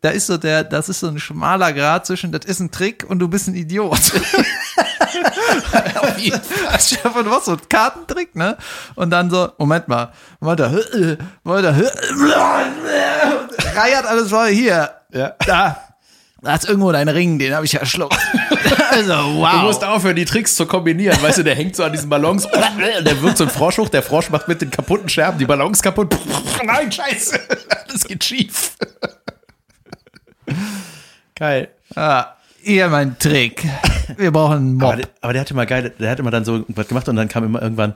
da ist so der, das ist so ein schmaler Grad zwischen, das ist ein Trick und du bist ein Idiot. Auf jeden Fall. Stefan, du machst so einen Kartentrick, ne? Und dann so, Moment mal, Moment, da, Moment, da, reiert alles voll hier. Ja. Da, da ist irgendwo dein Ring, den habe ich verschluckt. Also, wow. Du musst aufhören, die Tricks zu kombinieren. Weißt du, der hängt so an diesen Ballons. Der wirkt so ein Frosch hoch. Der Frosch macht mit den kaputten Scherben die Ballons kaputt. Nein, scheiße. Alles geht schief. Geil. Ah, hier mein Trick. Wir brauchen einen Aber Mob. der, aber der hatte mal geil, der hat immer dann so was gemacht und dann kam immer irgendwann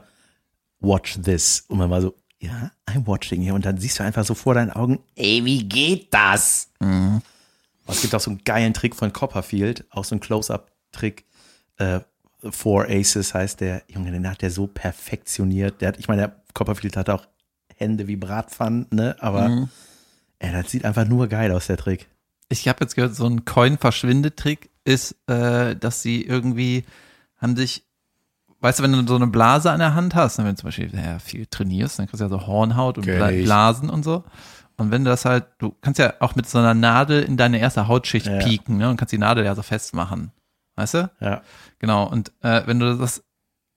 Watch this. Und man war so, ja, I'm watching here. Und dann siehst du einfach so vor deinen Augen, ey, wie geht das? Aber Es gibt auch so einen geilen Trick von Copperfield, auch so ein Close-Up-Trick. Äh, Four Aces heißt der. Junge, den hat der so perfektioniert. Der hat, ich meine, der Copperfield hat auch Hände wie Bratpfannen, ne? Aber ey, das sieht einfach nur geil aus, der Trick. Ich habe jetzt gehört, so ein Coin-Verschwindetrick ist, äh, dass sie irgendwie haben sich, weißt du, wenn du so eine Blase an der Hand hast, ne, wenn du zum Beispiel ja, viel trainierst, dann kriegst du ja so Hornhaut und Bla. Blasen und so. Und wenn du das halt, du kannst ja auch mit so einer Nadel in deine erste Hautschicht Ja. pieken, ne, und kannst die Nadel ja so festmachen. Weißt du? Ja. Genau. Und äh, wenn du das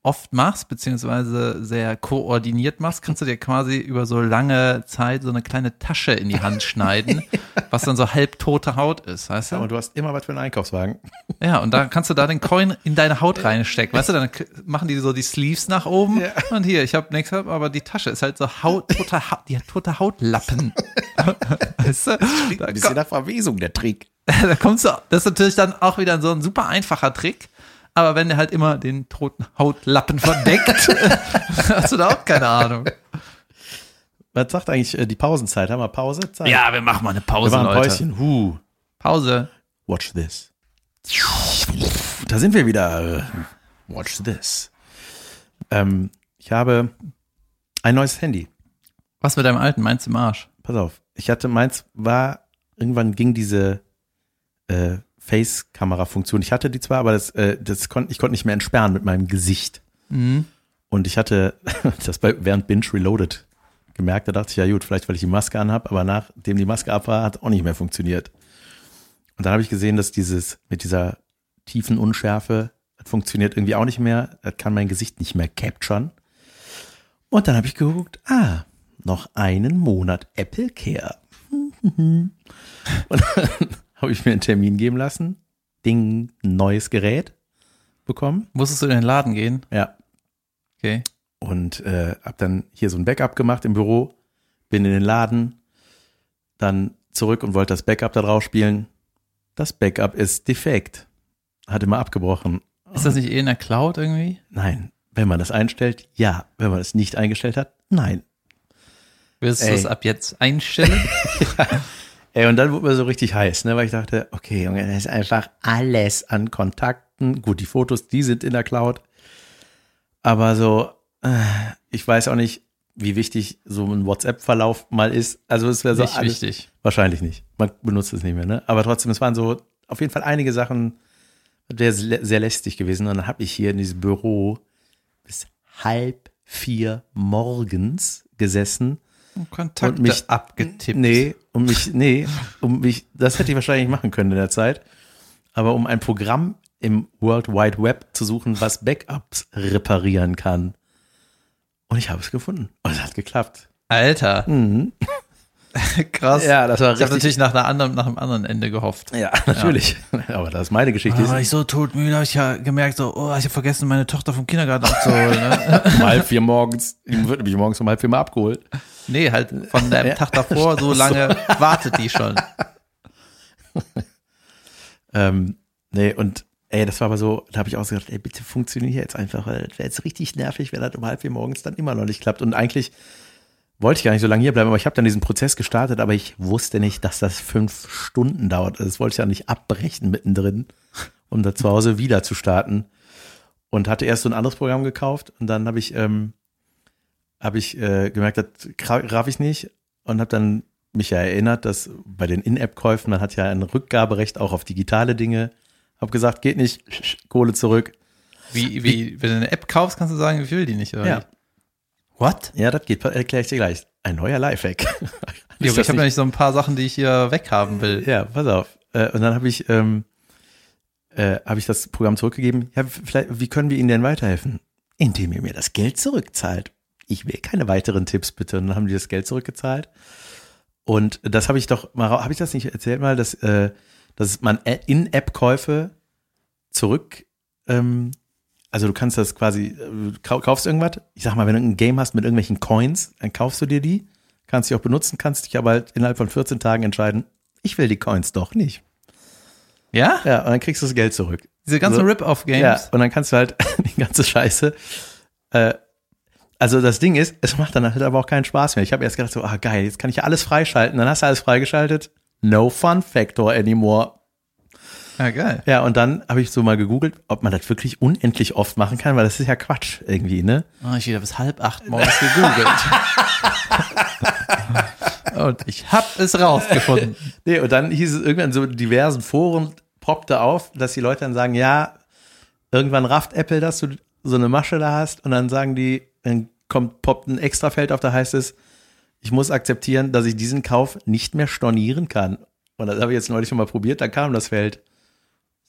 oft machst, beziehungsweise sehr koordiniert machst, kannst du dir quasi über so lange Zeit so eine kleine Tasche in die Hand schneiden, was dann so halbtote Haut ist, weißt du? Aber du hast immer was für einen Einkaufswagen. Ja, und da kannst du da den Coin in deine Haut reinstecken, weißt du? Dann machen die so die Sleeves nach oben und hier, ich habe nichts, aber die Tasche ist halt so Haut, tote, Ha- die hat tote Hautlappen. weißt du? Da, Ein bisschen nach Verwesung, der Trick. da kommst du, das ist natürlich dann auch wieder so ein super einfacher Trick. Aber wenn der halt immer den toten Hautlappen verdeckt, hast du da auch keine Ahnung. Was sagt eigentlich äh, die Pausenzeit? Haben wir Pause? Zeit? Ja, wir machen mal eine wir Pause, machen ein Leute. Päuschen. Huh. Pause. Watch this. Da sind wir wieder. Watch this. Ähm, ich habe ein neues Handy. Was mit deinem alten? Meinst du im Arsch? Pass auf. Ich hatte meins war irgendwann ging diese äh, Face-Kamera-Funktion. Ich hatte die zwar, aber das, äh, das kon ich konnte nicht mehr entsperren mit meinem Gesicht. Mhm. Und ich hatte das bei während Binge Reloaded gemerkt. Da dachte ich, ja gut, vielleicht weil ich die Maske anhab, aber nachdem die Maske ab war, hat auch nicht mehr funktioniert. Und dann habe ich gesehen, dass dieses mit dieser tiefen Unschärfe, das funktioniert irgendwie auch nicht mehr. Das kann mein Gesicht nicht mehr capturen. Und dann habe ich geguckt, ah, noch einen Monat Apple Care. Und dann habe ich mir einen Termin geben lassen. Ding, neues Gerät bekommen. Musstest du in den Laden gehen? Ja, Okay. und äh, hab dann hier so ein Backup gemacht im Büro, bin in den Laden, dann zurück und wollte das Backup da drauf spielen. Das Backup ist defekt. Hat immer abgebrochen. Ist das nicht eh in der Cloud irgendwie? Nein. Wenn man das einstellt, ja. Wenn man es nicht eingestellt hat, nein. Wirst du es ab jetzt einstellen? Ey, und dann wurde mir so richtig heiß, ne, weil ich dachte, okay, Junge, das ist einfach alles an Kontakten. Gut, die Fotos, die sind in der Cloud. Aber so, äh, ich weiß auch nicht, wie wichtig so ein WhatsApp-Verlauf mal ist. Also es wäre so Nicht alles, wichtig. Wahrscheinlich nicht. Man benutzt es nicht mehr, ne? Aber trotzdem, es waren so auf jeden Fall einige Sachen, sehr, sehr lästig gewesen. Und dann habe ich hier in diesem Büro bis halb vier morgens gesessen Kontakte und mich abgetippt. Nee, um mich, nee, um mich, das hätte ich wahrscheinlich machen können in der Zeit. Aber um ein Programm im World Wide Web zu suchen, was Backups reparieren kann. Und ich habe es gefunden. Und es hat geklappt. Alter. Mhm. Krass. Ja, das war Ich habe natürlich nach, einer anderen, nach einem anderen Ende gehofft. Ja, natürlich. Aber das ist meine Geschichte. Aber ich so todmüde, habe ich ja gemerkt, so, oh, ich habe vergessen, meine Tochter vom Kindergarten abzuholen. Ne? um halb vier morgens, die wird nämlich morgens um halb vier mal abgeholt. nee, halt von dem Ja. Tag davor, so lange wartet die schon. Ähm, nee, und ey, das war aber so, da habe ich auch so gedacht, ey, bitte funktioniert jetzt einfach, weil das wäre jetzt richtig nervig, wenn das um halb vier morgens dann immer noch nicht klappt. Und eigentlich wollte ich gar nicht so lange hier bleiben, aber ich habe dann diesen Prozess gestartet, aber ich wusste nicht, dass das fünf Stunden dauert. Also Das wollte ich ja nicht abbrechen mittendrin, um da zu Hause wieder zu starten. Und hatte erst so ein anderes Programm gekauft und dann habe ich, ähm, habe ich äh, gemerkt, das gra- raff ich nicht und habe dann mich ja erinnert, dass bei den In-App-Käufen, man hat ja ein Rückgaberecht auch auf digitale Dinge. Hab gesagt, geht nicht, Kohle zurück. Wie, wie, wenn du eine App kaufst, kannst du sagen, ich will die nicht, oder? Ja. wie? What? Ja, das geht, erkläre ich dir gleich. Ein neuer Lifehack. Ja, ich habe nämlich so ein paar Sachen, die ich hier weghaben will. Ja, pass auf. Äh, Und dann habe ich, ähm, äh, habe ich das Programm zurückgegeben. Ja, vielleicht, wie können wir Ihnen denn weiterhelfen? Indem ihr mir das Geld zurückzahlt. Ich will keine weiteren Tipps, bitte. Und dann haben die das Geld zurückgezahlt. Und das habe ich doch mal, habe ich das nicht erzählt mal, dass, äh, dass man In-App-Käufe zurück, ähm, also du kannst das quasi, äh, kau- kaufst irgendwas, ich sag mal, wenn du ein Game hast mit irgendwelchen Coins, dann kaufst du dir die, kannst die auch benutzen, kannst dich aber halt innerhalb von 14 Tagen entscheiden, ich will die Coins doch nicht. Ja? Ja, und dann kriegst du das Geld zurück. Diese ganzen So. Rip-Off-Games. Ja, und dann kannst du halt die ganze Scheiße. Äh, also das Ding ist, es macht dann halt aber auch keinen Spaß mehr. Ich habe erst gedacht so, ah geil, jetzt kann ich ja alles freischalten. Dann hast du alles freigeschaltet. No fun factor anymore. Ja, geil. Ja, und dann habe ich so mal gegoogelt, ob man das wirklich unendlich oft machen kann, weil das ist ja Quatsch irgendwie, ne? Oh, ich wieder bis halb acht morgens gegoogelt. Und ich hab es rausgefunden. Nee, und dann hieß es irgendwann so diversen Foren poppte auf, dass die Leute dann sagen, ja, irgendwann rafft Apple, dass du so eine Masche da hast und dann sagen die, dann kommt, poppt ein Extrafeld auf, da heißt es, ich muss akzeptieren, dass ich diesen Kauf nicht mehr stornieren kann. Und das habe ich jetzt neulich schon mal probiert, da kam das Feld.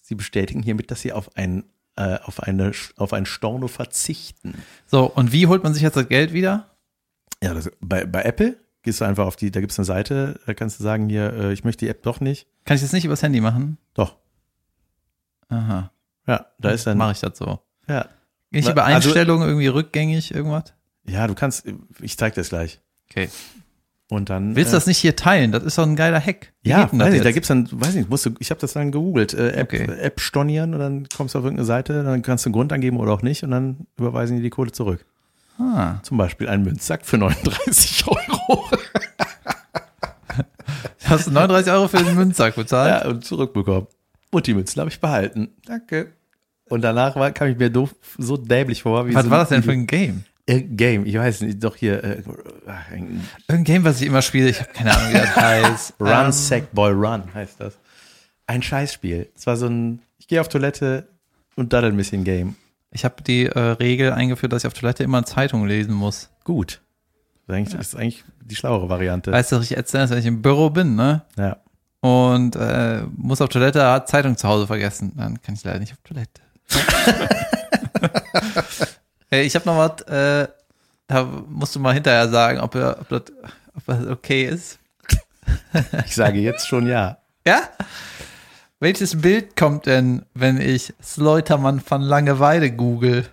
Sie bestätigen hiermit, dass Sie auf ein, äh, auf eine, auf ein Storno verzichten. So, und wie holt man sich jetzt das Geld wieder? Ja, das, bei, bei Apple gehst du einfach auf die, da gibt es eine Seite, da kannst du sagen, hier, äh, ich möchte die App doch nicht. Kann ich das nicht übers Handy machen? Doch. Aha. Ja, da ist dann. Mache ich das so. Ja. Nicht Na, über also- Einstellungen irgendwie rückgängig irgendwas? Ja, du kannst, ich zeig dir das gleich. Okay. Und dann. Willst du äh, das nicht hier teilen? Das ist doch ein geiler Hack. Wie Ja, weiß ich, da gibt's dann, weiß nicht, musst du, ich habe das dann gegoogelt, äh, App, Okay. App stornieren und dann kommst du auf irgendeine Seite, dann kannst du einen Grund angeben oder auch nicht und dann überweisen die die Kohle zurück. ah. Zum Beispiel ein Münzsack für 39 Euro. Hast du 39 Euro für den Münzsack bezahlt? Ja, und zurückbekommen. Und die Münzen habe ich behalten. Danke. Und danach war, kam ich mir doof, so dämlich vor. Wie Was so war das denn für ein Game? Ein Game? Ich weiß nicht, doch hier, äh, ein Irgendein Game, was ich immer spiele. Ich habe keine Ahnung, wie das heißt. Run, Ähm, Sackboy, Run heißt das. Ein Scheißspiel. Es war so ein, ich gehe auf Toilette und daddel ein bisschen Game. Ich habe die äh, Regel eingeführt, dass ich auf Toilette immer Zeitung lesen muss. Gut. Das ist eigentlich, das ist eigentlich die schlauere Variante. Weißt du, ich erzähle, wenn ich im Büro bin, ne? ja. Und äh, muss auf Toilette, hat Zeitung zu Hause vergessen. Dann kann ich leider nicht auf Toilette. hey, ich habe noch was, äh, da musst du mal hinterher sagen, ob, er, ob, das, ob das okay ist. Ich sage jetzt schon ja. Ja? Welches Bild kommt denn, wenn ich Sleutermann von Langeweile google?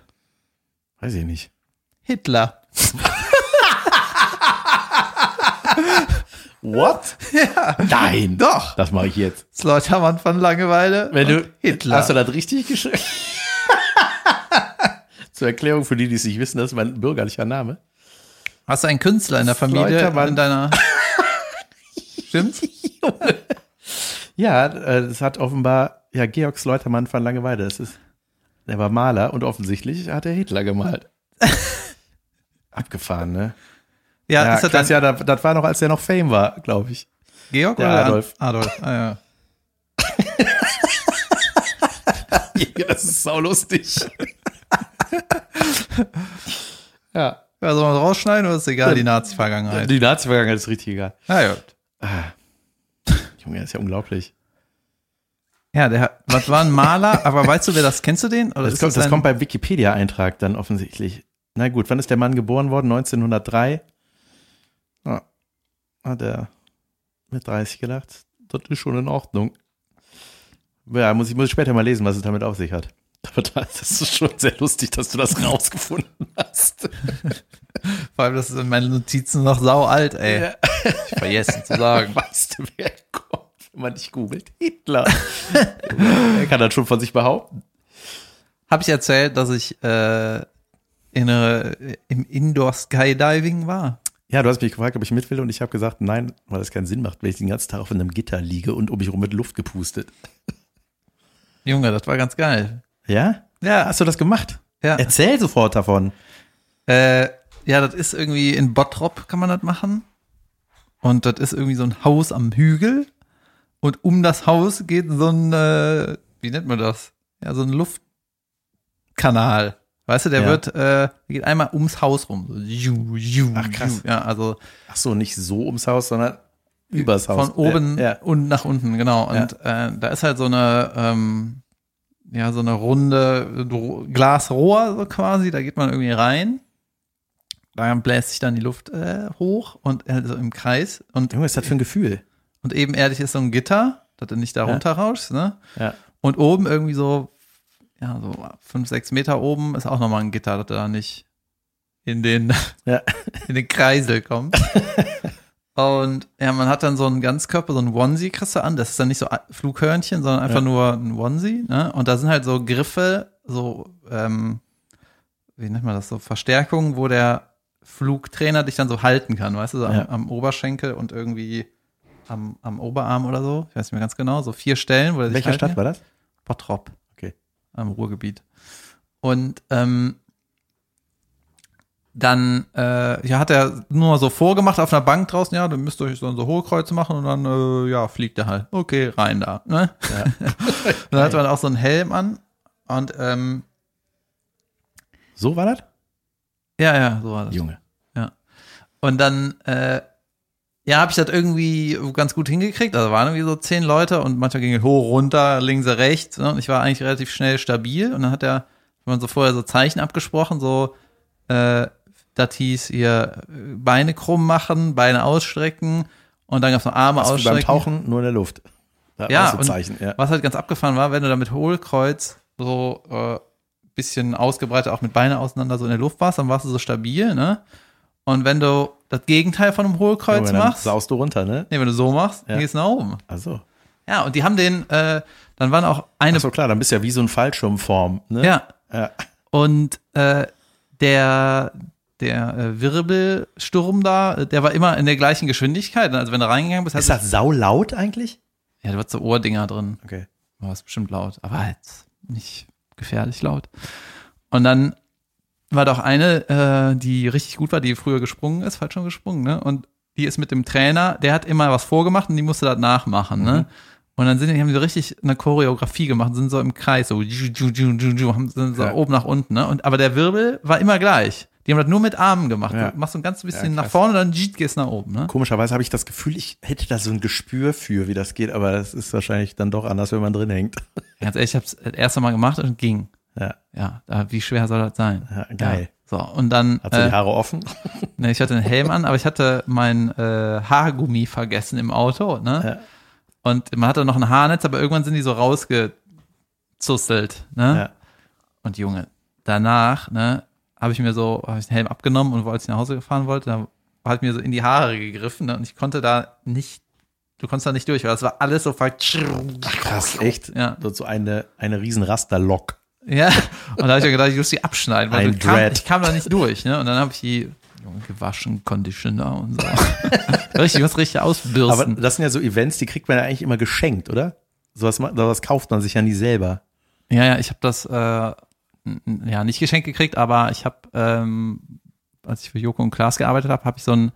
Weiß ich nicht. Hitler. What? Ja. Nein. Doch. Das mache ich jetzt. Sleutermann von Langeweile Wenn du, Hitler. Hast du das richtig geschrieben? Zur Erklärung für die, die es nicht wissen, das ist mein bürgerlicher Name. Hast du einen Künstler in der Familie Sleutermann. in deiner Stimmt's? Ja, äh, das hat offenbar, ja, Georg Sleutermann von Langeweile. Das ist, der war Maler und offensichtlich hat er Hitler gemalt. Abgefahren, ne? Ja, Ja, das krass, ja, das, das war noch, als der noch Fame war, glaube ich. Georg der oder Adolf. Adolf, ah, ja. das ist saulustig. Ja. Ja, soll man das rausschneiden oder ist egal, die Nazi-Vergangenheit? Die Nazi-Vergangenheit ist richtig egal. Na ja. Junge, das ist ja unglaublich. Ja, der hat- was war ein Maler, aber weißt du, wer das, kennst du den? Oder Das, kommt, das ein- kommt beim Wikipedia-Eintrag dann offensichtlich. Na gut, wann ist der Mann geboren worden? 1903. Ja. Hat er mit 30 gedacht, das ist schon in Ordnung. Ja, muss ich, muss ich später mal lesen, was es damit auf sich hat. Aber das ist schon sehr lustig, dass du das rausgefunden hast. Vor allem, das sind meine Notizen noch sau alt, ey. Ja. Ich vergessen zu sagen. Weißt du, wer kommt, wenn man dich googelt? Hitler. er kann das schon von sich behaupten. Habe ich erzählt, dass ich äh, in eine, im Indoor Skydiving war? Ja, du hast mich gefragt, ob ich mit will und ich habe gesagt, nein, weil das keinen Sinn macht, wenn ich den ganzen Tag auf einem Gitter liege und um mich rum mit Luft gepustet. Junge, das war ganz geil. Ja? Ja, Hast du das gemacht? ja. Erzähl sofort davon. Äh, ja, das ist irgendwie in Bottrop kann man das machen. Und das ist irgendwie so ein Haus am Hügel. Und um das Haus geht so ein, äh, wie nennt man das? Ja, so ein Luftkanal. Weißt du, der Ja. wird, äh, geht einmal ums Haus rum. So, ju, ju, Ach, krass. ju. Ja, also Ach so, nicht so ums Haus, sondern übers Haus. von oben Ja. und nach unten, genau. Und äh, da ist halt so eine, ähm, ja, so eine runde Ro- Glasrohr so quasi, da geht man irgendwie rein. Da bläst sich dann die Luft äh, hoch und äh, so im Kreis. Und, Junge, was ist das für ein Gefühl? und ebenerdig ist so ein Gitter, dass du nicht da Ja. runterrauschst, ne? Ja. Und oben irgendwie so, ja, so fünf, sechs Meter oben ist auch nochmal ein Gitter, dass du da nicht in den, Ja. in den Kreisel kommst. Und ja, man hat dann so einen Ganzkörper, so ein Onesie kriegst du an. Das ist dann nicht so Flughörnchen, sondern einfach Ja. nur ein Onesie. Ne? Und da sind halt so Griffe, so, ähm, wie nennt man das, so Verstärkungen, wo der Flugtrainer dich dann so halten kann, weißt du, so Ja. am, am Oberschenkel und irgendwie am, am Oberarm oder so. Ich weiß nicht mehr ganz genau. So vier Stellen, wo er sich Welche Stadt kann. war das? Bottrop. Okay. Am Ruhrgebiet. Und ähm, dann äh, ja, hat er nur so vorgemacht auf einer Bank draußen, ja, dann müsst ihr euch so, so Hohlkreuze machen und dann, äh, ja, fliegt er halt. Okay, rein da. Ne? Ja. dann hat man auch so einen Helm an und ähm, So war das? ja, ja, so war das. Junge. Und dann, äh, ja, habe ich das irgendwie ganz gut hingekriegt. Also waren irgendwie so zehn Leute und manchmal ging es hoch, runter, links, rechts. Ne? Und ich war eigentlich relativ schnell stabil. Und dann hat er, wenn man so vorher so Zeichen abgesprochen, so, äh, das hieß äh, Beine krumm machen, Beine ausstrecken und dann gab's noch Arme Hast du beim ausstrecken. Tauchen nur in der Luft. Da Ja, so und ja. Was halt ganz abgefahren war, wenn du da mit Hohlkreuz so äh, bisschen ausgebreitet, auch mit Beine auseinander so in der Luft warst, dann warst du so stabil, ne? Und wenn du das Gegenteil von einem Hohlkreuz dann machst, saust du runter, ne? nee, wenn du so machst, Ja. dann gehst du nach oben. Also. Ja, und die haben den, äh, dann waren auch eine, Ach so, klar, dann bist du ja wie so ein Fallschirmform, ne? ja, ja. und äh, der, der äh, Wirbelsturm da, äh, der war immer in der gleichen Geschwindigkeit. Also wenn du reingegangen bist, Ist das saulaut eigentlich? du, ja, du hast so Ohrdinger drin. Okay. War es bestimmt laut, aber jetzt nicht gefährlich laut. Und dann war doch eine, äh, die richtig gut war, die früher gesprungen ist, falsch schon gesprungen, ne? Und die ist mit dem Trainer, der hat immer was vorgemacht und die musste das nachmachen, ne? Und dann sind die, haben die richtig eine Choreografie gemacht, sind so im Kreis, so, ju, ju, ju, ju, ju, haben sind so Ja. oben nach unten, ne? Und, aber der Wirbel war immer gleich. Die haben das nur mit Armen gemacht. Ja. Du machst so ein ganz bisschen Ja, nach vorne, dann jeet, gehst nach oben, ne? Komischerweise habe ich das Gefühl, ich hätte da so ein Gespür für, wie das geht, aber das ist wahrscheinlich dann doch anders, wenn man drin hängt. Ganz ehrlich, ich hab's das erste Mal gemacht und ging. Ja, Ja, da, wie schwer soll das sein? ja geil. So, und dann. Hat sie äh, die Haare offen? Ne, ich hatte einen Helm an, aber ich hatte mein äh, Haargummi vergessen im Auto, ne? Ja. Und man hatte noch ein Haarnetz, aber irgendwann sind die so rausgezustelt, ne? Ja. Und Junge, danach, ne, habe ich mir so, habe ich den Helm abgenommen und als ich nach Hause fahren wollte, dann hat mir so in die Haare gegriffen, ne? Und ich konnte da nicht, du konntest da nicht durch, weil das war alles so ver Krass, echt? Ja. So eine, eine riesen Rasterlock. Ja, und da habe ich mir gedacht, ich muss die abschneiden, weil Ein ich kam, ich kam da nicht durch, ne? Und dann habe ich die Junge, gewaschen, Conditioner und so. richtig, was richtig Aber ausbürsten. das sind ja so Events, die kriegt man ja eigentlich immer geschenkt, oder? Sowas, sowas kauft man sich ja nie selber. ja, ja, ich habe das äh, ja nicht geschenkt gekriegt, aber ich habe, ähm, als ich für Joko und Klaas gearbeitet habe, habe ich so einen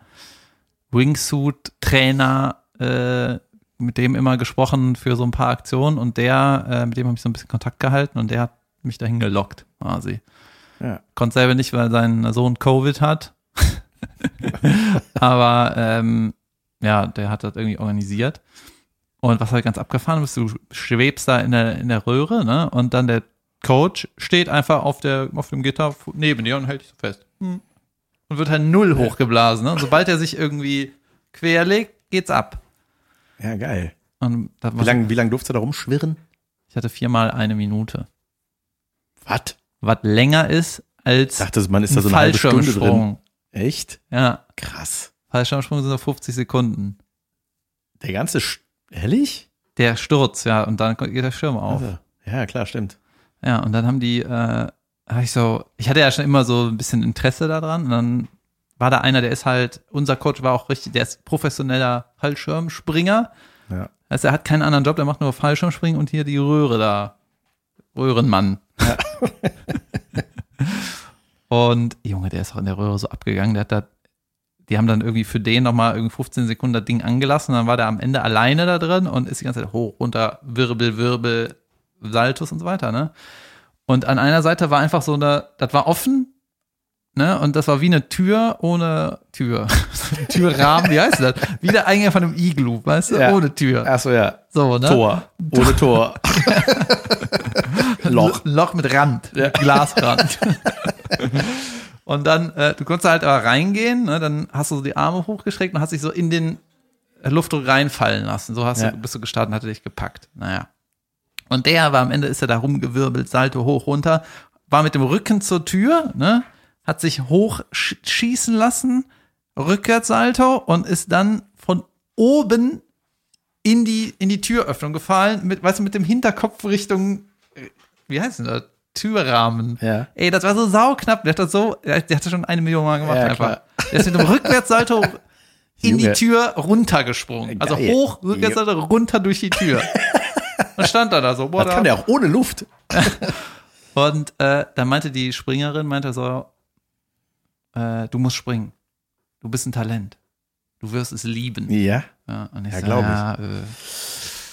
Wingsuit-Trainer äh, mit dem immer gesprochen für so ein paar Aktionen und der, äh, mit dem habe ich so ein bisschen Kontakt gehalten und der hat mich dahin gelockt, quasi. Ja. Konnte selber nicht, weil sein Sohn Covid hat. Aber ähm, ja, der hat das irgendwie organisiert. Und was halt ganz abgefahren ist, du schwebst da in der, in der Röhre, ne? Und dann der Coach steht einfach auf, der, auf dem Gitter neben dir und hält dich so fest. Und wird halt null hochgeblasen. Ne? Und sobald er sich irgendwie querlegt, geht's ab. Ja, geil. Wie lange wie lang durfte du da rumschwirren? ich hatte viermal eine Minute. Was? Was länger ist als Ich dachte, man ist da so eine halbe Stunde drin. Fallschirmsprung. Echt? Ja, Krass. Fallschirmsprung sind so 50 Sekunden. Der ganze, Sch ehrlich? Der Sturz, ja, und dann geht der Schirm auf. Also, ja, klar, stimmt. Ja, und dann haben die, äh, hab ich so, ich hatte ja schon immer so ein bisschen Interesse daran und dann war da einer, der ist halt, unser Coach war auch richtig, der ist professioneller Fallschirmspringer. Ja. Also er hat keinen anderen Job, der macht nur Fallschirmspringen und hier die Röhre da. Röhrenmann. und Junge, der ist auch in der Röhre so abgegangen, der hat da, die haben dann irgendwie für den nochmal irgendwie 15 Sekunden das Ding angelassen, dann war der am Ende alleine da drin und ist die ganze Zeit hoch, runter, Wirbel, Wirbel, Saltus und so weiter, ne? Und an einer Seite war einfach so eine, das war offen, ne? Und das war wie eine Tür ohne Tür. So Türrahmen, wie heißt das? Wie der Eingang von einem Iglu, weißt du? Ja. Ohne Tür. Achso, ja. So, ne? Tor. Ohne Tor. Loch. Loch mit Rand, mit Glasrand. und dann, äh, du konntest halt aber reingehen, ne? dann hast du so die Arme hochgestreckt und hast dich so in den Luftdruck reinfallen lassen. So hast Ja. du, bist du gestartet und hatte dich gepackt. Naja. Und der war am Ende, ist er da rumgewirbelt, Salto hoch, runter, war mit dem Rücken zur Tür, ne? hat sich hoch sch schießen lassen, Rückwärtssalto und ist dann von oben in die, in die Türöffnung gefallen, mit, weißt du, mit dem Hinterkopf Richtung, äh, wie heißt denn das? Türrahmen. Ja. Ey, das war so sauknapp. Der hat das so, der der hat das schon eine Million Mal gemacht Ja, einfach. klar. Der ist mit dem Rückwärtssalto in die. Tür runtergesprungen. Also hoch, Rückwärtssalto runter durch die Tür. Und stand da da so, boah, Das kann der auch ohne Luft. Und äh, dann meinte die Springerin, meinte so, äh, du musst springen. Du bist ein Talent. Du wirst es lieben. Ja. Ja, ich Ja, so, glaub ich. ja, äh,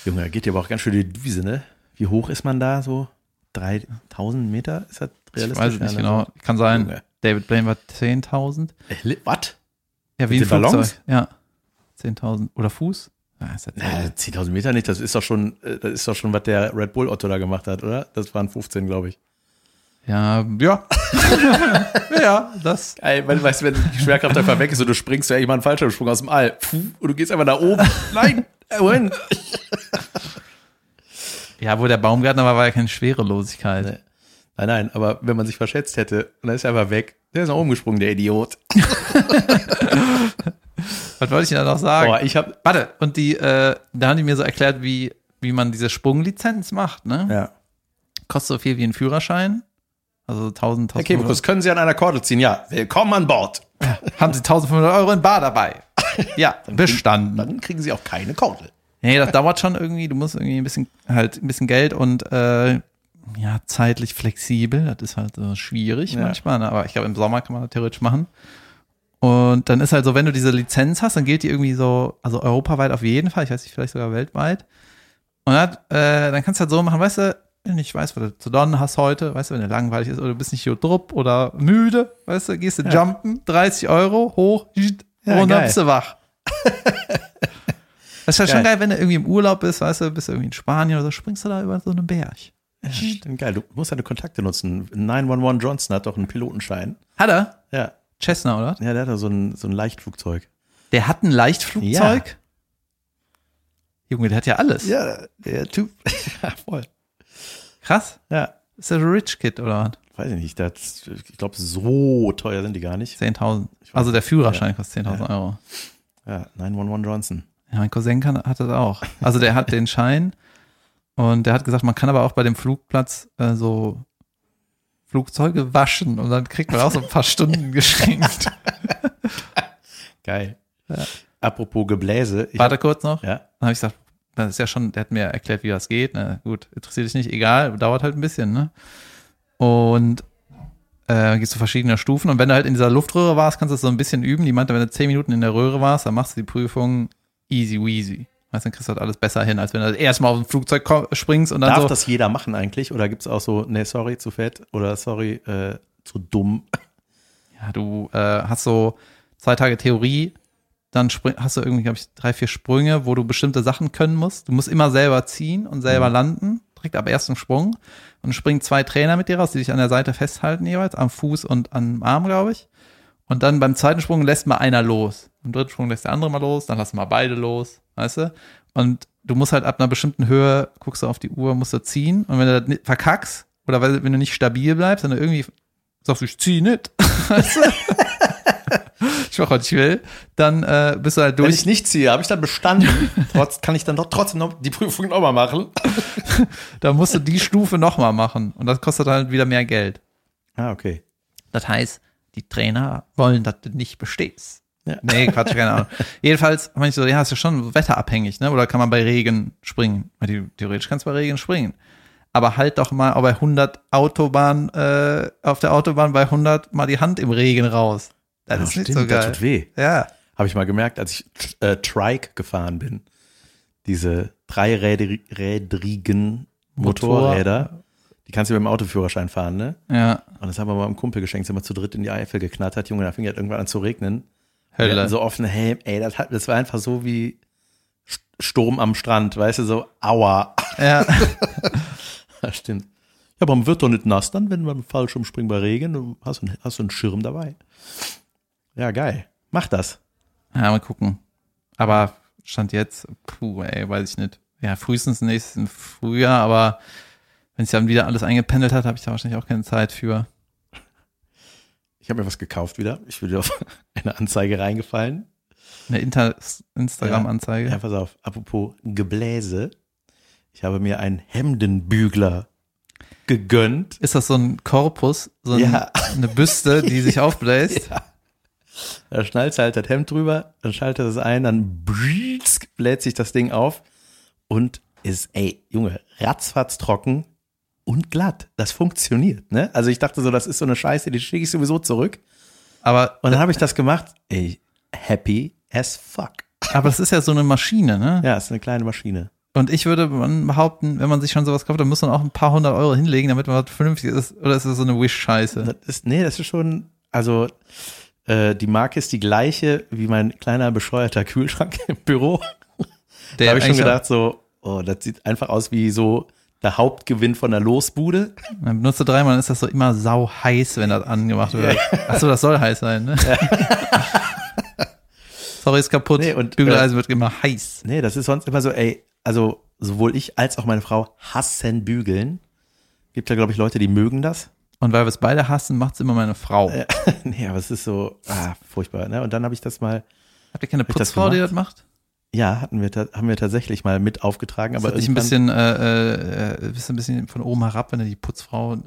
Junge, da geht dir aber auch ganz schön die Düse, ne? Wie hoch ist man da? So 3000 Meter? Ist das ich realistisch? weiß es nicht Ja, ne? genau. Kann sein. Junge. David Blaine war 10.000. Äh, Was? Ja, wie Mit ein den Ballons? Flugzeug. Ja. 10.000. Oder Fuß? Das Na, 10.000 Meter nicht, das ist doch schon, äh, das ist doch schon, was der Red Bull Otto da gemacht hat, oder? Das waren 15, glaube ich. Ja, ja. ja, das. Ey, weil, weißt du, wenn die Schwerkraft einfach weg ist und du springst, ja, ich mal einen Fallschirmsprung aus dem All. Und du gehst einfach nach oben. Nein, äh, Moment. Ja, wo der Baumgartner war, war ja keine Schwerelosigkeit. Nee. Nein, nein, aber wenn man sich verschätzt hätte und dann ist er einfach weg, der ist nach oben gesprungen, der Idiot. Was wollte ich denn da noch sagen? Boah, ich hab, Warte, und die, äh, da haben die mir so erklärt, wie, wie man diese Sprunglizenz macht, ne? ja. Kostet so viel wie ein Führerschein. Also 1000, Herr 1500 Kebekus, können Sie an einer Kordel ziehen? Ja, willkommen an Bord. Haben Sie 1500 Euro in Bar dabei? Ja, bestanden. Dann kriegen Sie auch keine Kordel. Nee, das dauert schon irgendwie. Du musst irgendwie ein bisschen, halt ein bisschen Geld und äh, ja, zeitlich flexibel. Das ist halt so schwierig Ja. manchmal. Ne? Aber ich glaube, im Sommer kann man das theoretisch machen. Und dann ist halt so, wenn du diese Lizenz hast, dann gilt die irgendwie so, also europaweit auf jeden Fall, ich weiß nicht, vielleicht sogar weltweit. Und dann, äh, dann kannst du halt so machen, weißt du, wenn du nicht weißt, was du zu donnen hast heute, weißt du, wenn dir langweilig ist oder du bist nicht so drupp oder müde, weißt du, gehst du jumpen, 30 Euro, hoch, Ja, und dann bist du wach. Das ist ja schon Geil. geil, wenn du irgendwie im Urlaub bist, weißt du, bist du irgendwie in Spanien oder so, springst du da über so einen Berg. Ja, stimmt, geil. Du musst deine Kontakte nutzen. 911 Johnson hat doch einen Pilotenschein. Hat er? Ja. Cessna, oder? Ja, der hat da so ein, so ein Leichtflugzeug. Der hat ein Leichtflugzeug? Junge, der hat ja alles. Ja, der Typ. ja, voll. Krass. Ja. Ist der Rich Kid oder was? Weiß ich nicht. Das, ich glaube, so teuer sind die gar nicht. 10.000. Ich weiß Also der Führerschein Ja. kostet 10.000 Ja. Euro. Ja, 911 Johnson. Ja, mein Cousin kann, hat das auch. Also der hat den Schein und der hat gesagt, man kann aber auch bei dem Flugplatz äh, so Flugzeuge waschen und dann kriegt man auch so ein paar Stunden geschenkt. Geil. Apropos Gebläse. Ich Warte kurz noch. ja. Dann habe ich gesagt, das ist ja schon, der hat mir erklärt, wie das geht. Ne? Gut, interessiert dich nicht, egal, dauert halt ein bisschen, ne? Und äh, gehst du verschiedene Stufen und wenn du halt in dieser Luftröhre warst, kannst du das so ein bisschen üben. Die meinte, wenn du zehn Minuten in der Röhre warst, dann machst du die Prüfung easy weasy. Weißt du, dann kriegst du halt alles besser hin, als wenn du erstmal auf ein Flugzeug springst und dann Darf so. das jeder machen eigentlich? Oder gibt es auch so, nee, sorry, zu fett oder sorry, äh, zu dumm? Ja, du äh, hast so zwei Tage Theorie, dann spring, hast du irgendwie, glaube ich, drei, vier Sprünge, wo du bestimmte Sachen können musst. Du musst immer selber ziehen und selber landen, direkt ab ersten Sprung. Und springen zwei Trainer mit dir raus, die dich an der Seite festhalten jeweils, am Fuß und am Arm, glaube ich. Und dann beim zweiten Sprung lässt mal einer los. Im dritten Sprung lässt der andere mal los, dann lassen mal beide los, weißt du? Und du musst halt ab einer bestimmten Höhe, guckst du auf die Uhr, musst du ziehen. Und wenn du das verkackst, oder weil, wenn du nicht stabil bleibst, dann irgendwie sagst du, ich zieh nicht. Weißt du? ich mach, was ich will. Dann äh, bist du halt Wenn durch. ich nicht ziehe, habe ich dann bestanden. Trotz, kann ich dann doch trotzdem noch die Prüfung nochmal machen. Da musst du die Stufe nochmal machen. Und das kostet halt wieder mehr Geld. Ah, okay. Das heißt, die Trainer wollen, dass du nicht bestehst. Ja. Nee, Quatsch, keine Ahnung. Jedenfalls meine ich so, ja, ist ja schon wetterabhängig, ne? Oder kann man bei Regen springen? Weil die- Theoretisch kannst du bei Regen springen. Aber halt doch mal auch bei 100 Autobahn, äh, auf der Autobahn bei 100 mal die Hand im Regen raus. Das Ja, ist nicht stimmt, so geil. Das tut weh. Ja. Habe ich mal gemerkt, als ich äh, Trike gefahren bin. Diese dreirädrigen Motor- Motorräder. Die kannst du mit dem Autoführerschein fahren, ne? Ja. Und das haben wir mal einem Kumpel geschenkt, sind wir zu dritt in die Eifel geknattert, Junge, da fing halt irgendwann an zu regnen. Wir Hölle. hatten so offene Helm, ey, das, hat, das war einfach so wie St- Sturm am Strand, weißt du, so, aua. Ja. Das stimmt. Ja, aber man wird doch nicht nass dann, wenn man falsch umspringt bei Regen, du hast, einen- hast du einen Schirm dabei. Ja, geil. Mach das. Ja, mal gucken. Aber Stand jetzt, puh, ey, weiß ich nicht. Ja, frühestens nächsten Frühjahr, aber wenn es dann wieder alles eingependelt hat, habe ich da wahrscheinlich auch keine Zeit für. Ich habe mir was gekauft wieder. Ich bin wieder auf eine Anzeige reingefallen. Eine Inter Instagram-Anzeige. Ja, pass auf. Apropos Gebläse. Ich habe mir einen Hemdenbügler gegönnt. Ist das so ein Korpus, so ein, Ja. eine Büste, die sich aufbläst? Ja. Da schnallst du halt das Hemd drüber, dann schaltet es ein, dann bläht sich das Ding auf und ist, ey, Junge, ratzfatz trocken und glatt. Das funktioniert, ne? Also ich dachte so, das ist so eine Scheiße, die schicke ich sowieso zurück. Aber, Und dann habe ich das gemacht, ey, happy as fuck. aber das ist ja so eine Maschine, ne? Ja, ist eine kleine Maschine. Und ich würde man behaupten, wenn man sich schon sowas kauft, dann muss man auch ein paar hundert Euro hinlegen, damit man was vernünftig ist. Oder ist das so eine Wish-Scheiße? Das ist, nee, das ist schon, also äh, die Marke ist die gleiche wie mein kleiner bescheuerter Kühlschrank im Büro. Da habe ich schon gedacht, so, oh, das sieht einfach aus wie so der Hauptgewinn von der Losbude. Dann benutzt du dreimal, dann ist das so immer sau heiß, wenn das angemacht wird. Achso, das soll heiß sein, ne? Sorry, ist kaputt. Nee, und, Bügeleisen wird immer heiß. Nee, das ist sonst immer so, ey, also sowohl ich als auch meine Frau hassen Bügeln. Gibt ja, glaube ich, Leute, die mögen das. Und weil wir es beide hassen, macht's immer meine Frau. Äh, nee, aber es ist so, ah, furchtbar. Ne? Und dann habe ich das mal, Habt ihr keine ich das Putzfrau, die das macht? Ja, hatten wir, haben wir tatsächlich mal mit aufgetragen. Das Aber hat dich ein bisschen, äh, äh, bist ein bisschen von oben herab, wenn du die Putzfrau äh,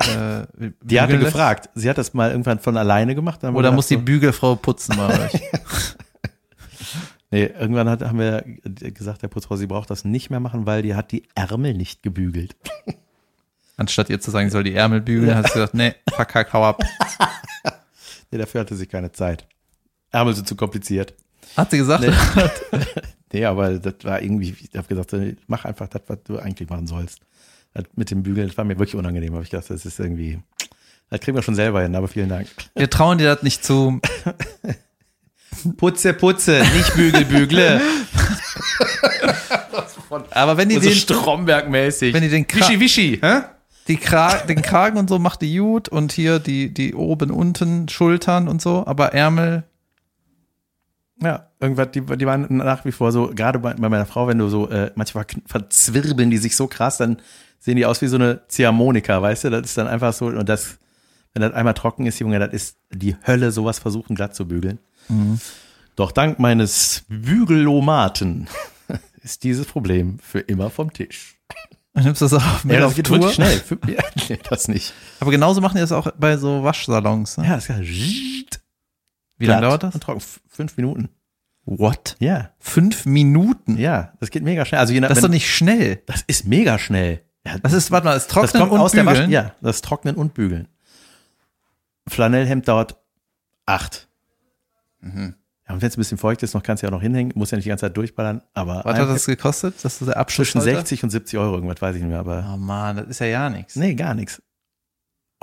die hatte lässt? gefragt. Sie hat das mal irgendwann von alleine gemacht. Oder gedacht muss die Bügelfrau putzen bei euch? Nee, irgendwann hat, haben wir gesagt, der Putzfrau, sie braucht das nicht mehr machen, weil die hat die Ärmel nicht gebügelt. Anstatt ihr zu sagen, ich soll die Ärmel bügeln, hat sie gesagt, nee, verkack, hau ab. Nee, dafür hatte sie keine Zeit. Ärmel sind zu kompliziert. Hat sie gesagt? Nee. Nee, aber das war irgendwie, ich habe gesagt, äh, mach einfach das, was du eigentlich machen sollst. Das mit dem Bügeln, das war mir wirklich unangenehm, habe ich gedacht, das ist irgendwie, das kriegen wir schon selber hin, aber vielen Dank. Wir trauen dir das nicht zu. Putze, putze, nicht bügel, bügle. Aber wenn die so den, Stromberg-mäßig. wenn die den Kra Wischi, wischi, hä? die Kra den Kragen und so macht die gut und hier die, die oben, unten, Schultern und so, aber Ärmel, Ja, irgendwas, die, die waren nach wie vor so, gerade bei, bei meiner Frau, wenn du so, äh, manchmal verzwirbeln die sich so krass, dann sehen die aus wie so eine Ziehharmonika, weißt du? Das ist dann einfach so, und das, wenn das einmal trocken ist, Junge, das ist die Hölle, sowas versuchen glatt zu bügeln. Doch dank meines Bügelomaten ist dieses Problem für immer vom Tisch. dann nimmst du das auch mit Ja, das auf geht Tour. wirklich schnell. Für, ja, nee, das nicht. Aber genauso machen die das auch bei so Waschsalons. Ne? Ja, das ist Wie lange dauert das? Und trocken. Fünf Minuten. What? Ja, Fünf Minuten? ja, das geht mega schnell. Also je nach, Das ist doch wenn- nicht schnell. das ist mega schnell. Ja, Das ist, warte mal, das Das Trocknen kommt und aus der Bügeln. Wasch Ja, das Trocknen und Bügeln. Flanellhemd dauert acht. Mhm. Ja, und wenn es ein bisschen feucht ist, noch kannst du ja auch noch hinhängen, muss ja nicht die ganze Zeit durchballern, aber Was hat das gekostet? Das ist der Abschluss zwischen heute? 60 und 70 Euro, irgendwas weiß ich nicht mehr, aber Oh Mann, das ist ja ja nichts. nee, gar nichts.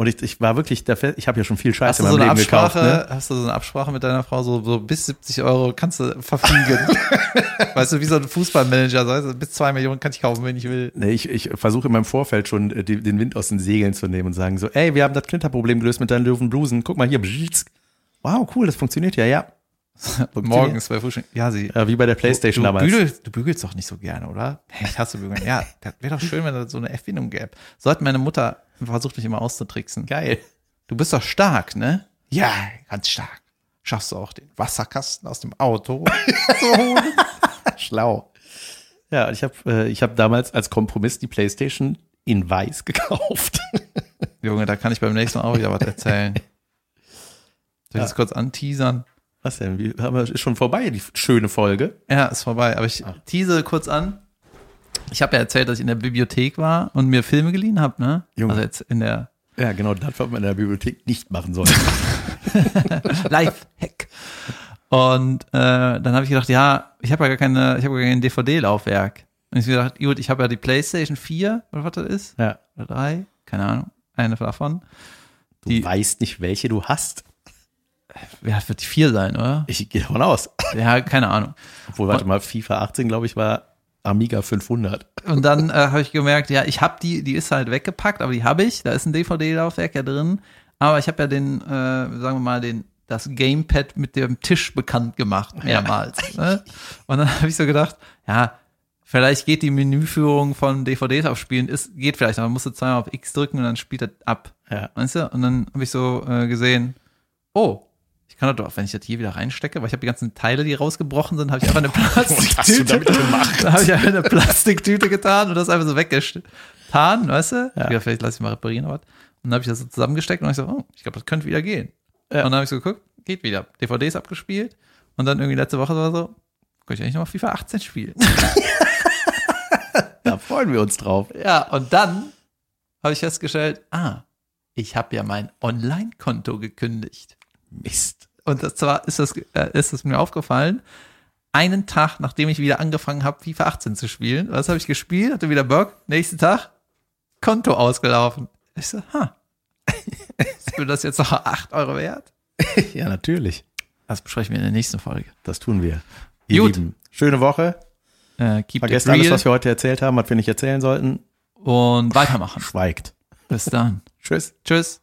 Und ich, ich war wirklich, Fe- ich habe ja schon viel Scheiße du, in so meinem eine Leben Absprache, gekauft. Ne? hast du so eine Absprache mit deiner Frau, so, so bis 70 Euro kannst du verfügen? weißt du, wie so ein Fußballmanager, so, du, bis zwei Millionen kann ich kaufen, wenn ich will. Nee, ich, ich versuche in meinem Vorfeld schon äh, die, den Wind aus den Segeln zu nehmen und sagen so, ey, wir haben das Klinterproblem gelöst mit deinen Blusen. Guck mal hier. Wow, cool, das funktioniert ja, ja. Morgens bei Frühstück. Ja, sie. Wie bei der Playstation du, damals. Bügelst, du bügelst doch nicht so gerne, oder? Ich hasse Bügeln. Ja, das wäre doch schön, wenn es so eine Erfindung gäbe. So hat meine Mutter versucht, mich immer auszutricksen. Geil. Du bist doch stark, ne? Ja, ganz stark. Schaffst du auch den Wasserkasten aus dem Auto zu holen? Schlau. Ja, ich habe äh, ich hab damals als Kompromiss die Playstation in weiß gekauft. Junge, da kann ich beim nächsten Mal auch wieder was erzählen. Soll ich das kurz anteasern? Was denn? Wie, haben wir, ist schon vorbei, die schöne Folge. Ja, ist vorbei. Aber ich tease kurz an. Ich habe ja erzählt, dass ich in der Bibliothek war und mir Filme geliehen habe, ne? Junge. Also jetzt in der Ja, genau, das, was man in der Bibliothek nicht machen sollte. Live-Hack. Und äh, dann habe ich gedacht, ja, ich habe ja gar keine, ich habe gar kein DVD-Laufwerk. Und ich habe gedacht, gut, ich habe ja die PlayStation 4, oder was das ist, ja. oder 3, keine Ahnung, eine davon. Du Die- weißt nicht, welche du hast. Ja, wird die 4 sein, oder? Ich gehe davon aus. Ja, keine Ahnung. Obwohl, warte mal, FIFA 18, glaube ich, war Amiga 500. Und dann äh, habe ich gemerkt, ja, ich habe die, die ist halt weggepackt, aber die habe ich. Da ist ein DVD-Laufwerk ja drin. Aber ich habe ja den, äh, sagen wir mal, den das Gamepad mit dem Tisch bekannt gemacht, mehrmals. Ne? Und dann habe ich so gedacht, ja, vielleicht geht die Menüführung von DVDs aufspielen, ist, geht vielleicht, aber man musste zweimal auf X drücken und dann spielt das ab. Ja. Weißt du? Und dann habe ich so äh, gesehen, oh, ich kann doch, wenn ich das hier wieder reinstecke, weil ich habe die ganzen Teile, die rausgebrochen sind, habe ich einfach eine Plastiktüte. gemacht? Da habe ich einfach eine Plastiktüte getan und das einfach so weggetan, weißt du? Ja. Ja. vielleicht lasse ich mal reparieren oder was. Und dann habe ich das so zusammengesteckt und ich so, oh, ich glaube, das könnte wieder gehen. Ja. Und dann habe ich so geguckt, geht wieder. DVDs abgespielt und dann irgendwie letzte Woche war so, könnte ich eigentlich noch mal FIFA 18 spielen. Da freuen wir uns drauf. ja, und dann habe ich festgestellt, ah, ich habe ja mein Online-Konto gekündigt. Mist. Und zwar ist das, äh, ist es mir aufgefallen, einen Tag, nachdem ich wieder angefangen habe, FIFA 18 zu spielen. Was habe ich gespielt? Hatte wieder Bock. Nächsten Tag, Konto ausgelaufen. Ich so, ha. Ist mir das jetzt noch 8 Euro wert? Ja, natürlich. Das besprechen wir in der nächsten Folge. Das tun wir. Ihr Gut. Lieben, schöne Woche. Äh, keep Vergesst alles, was wir heute erzählt haben, was wir nicht erzählen sollten. und weitermachen. Schweigt. Bis dann. Tschüss. Tschüss.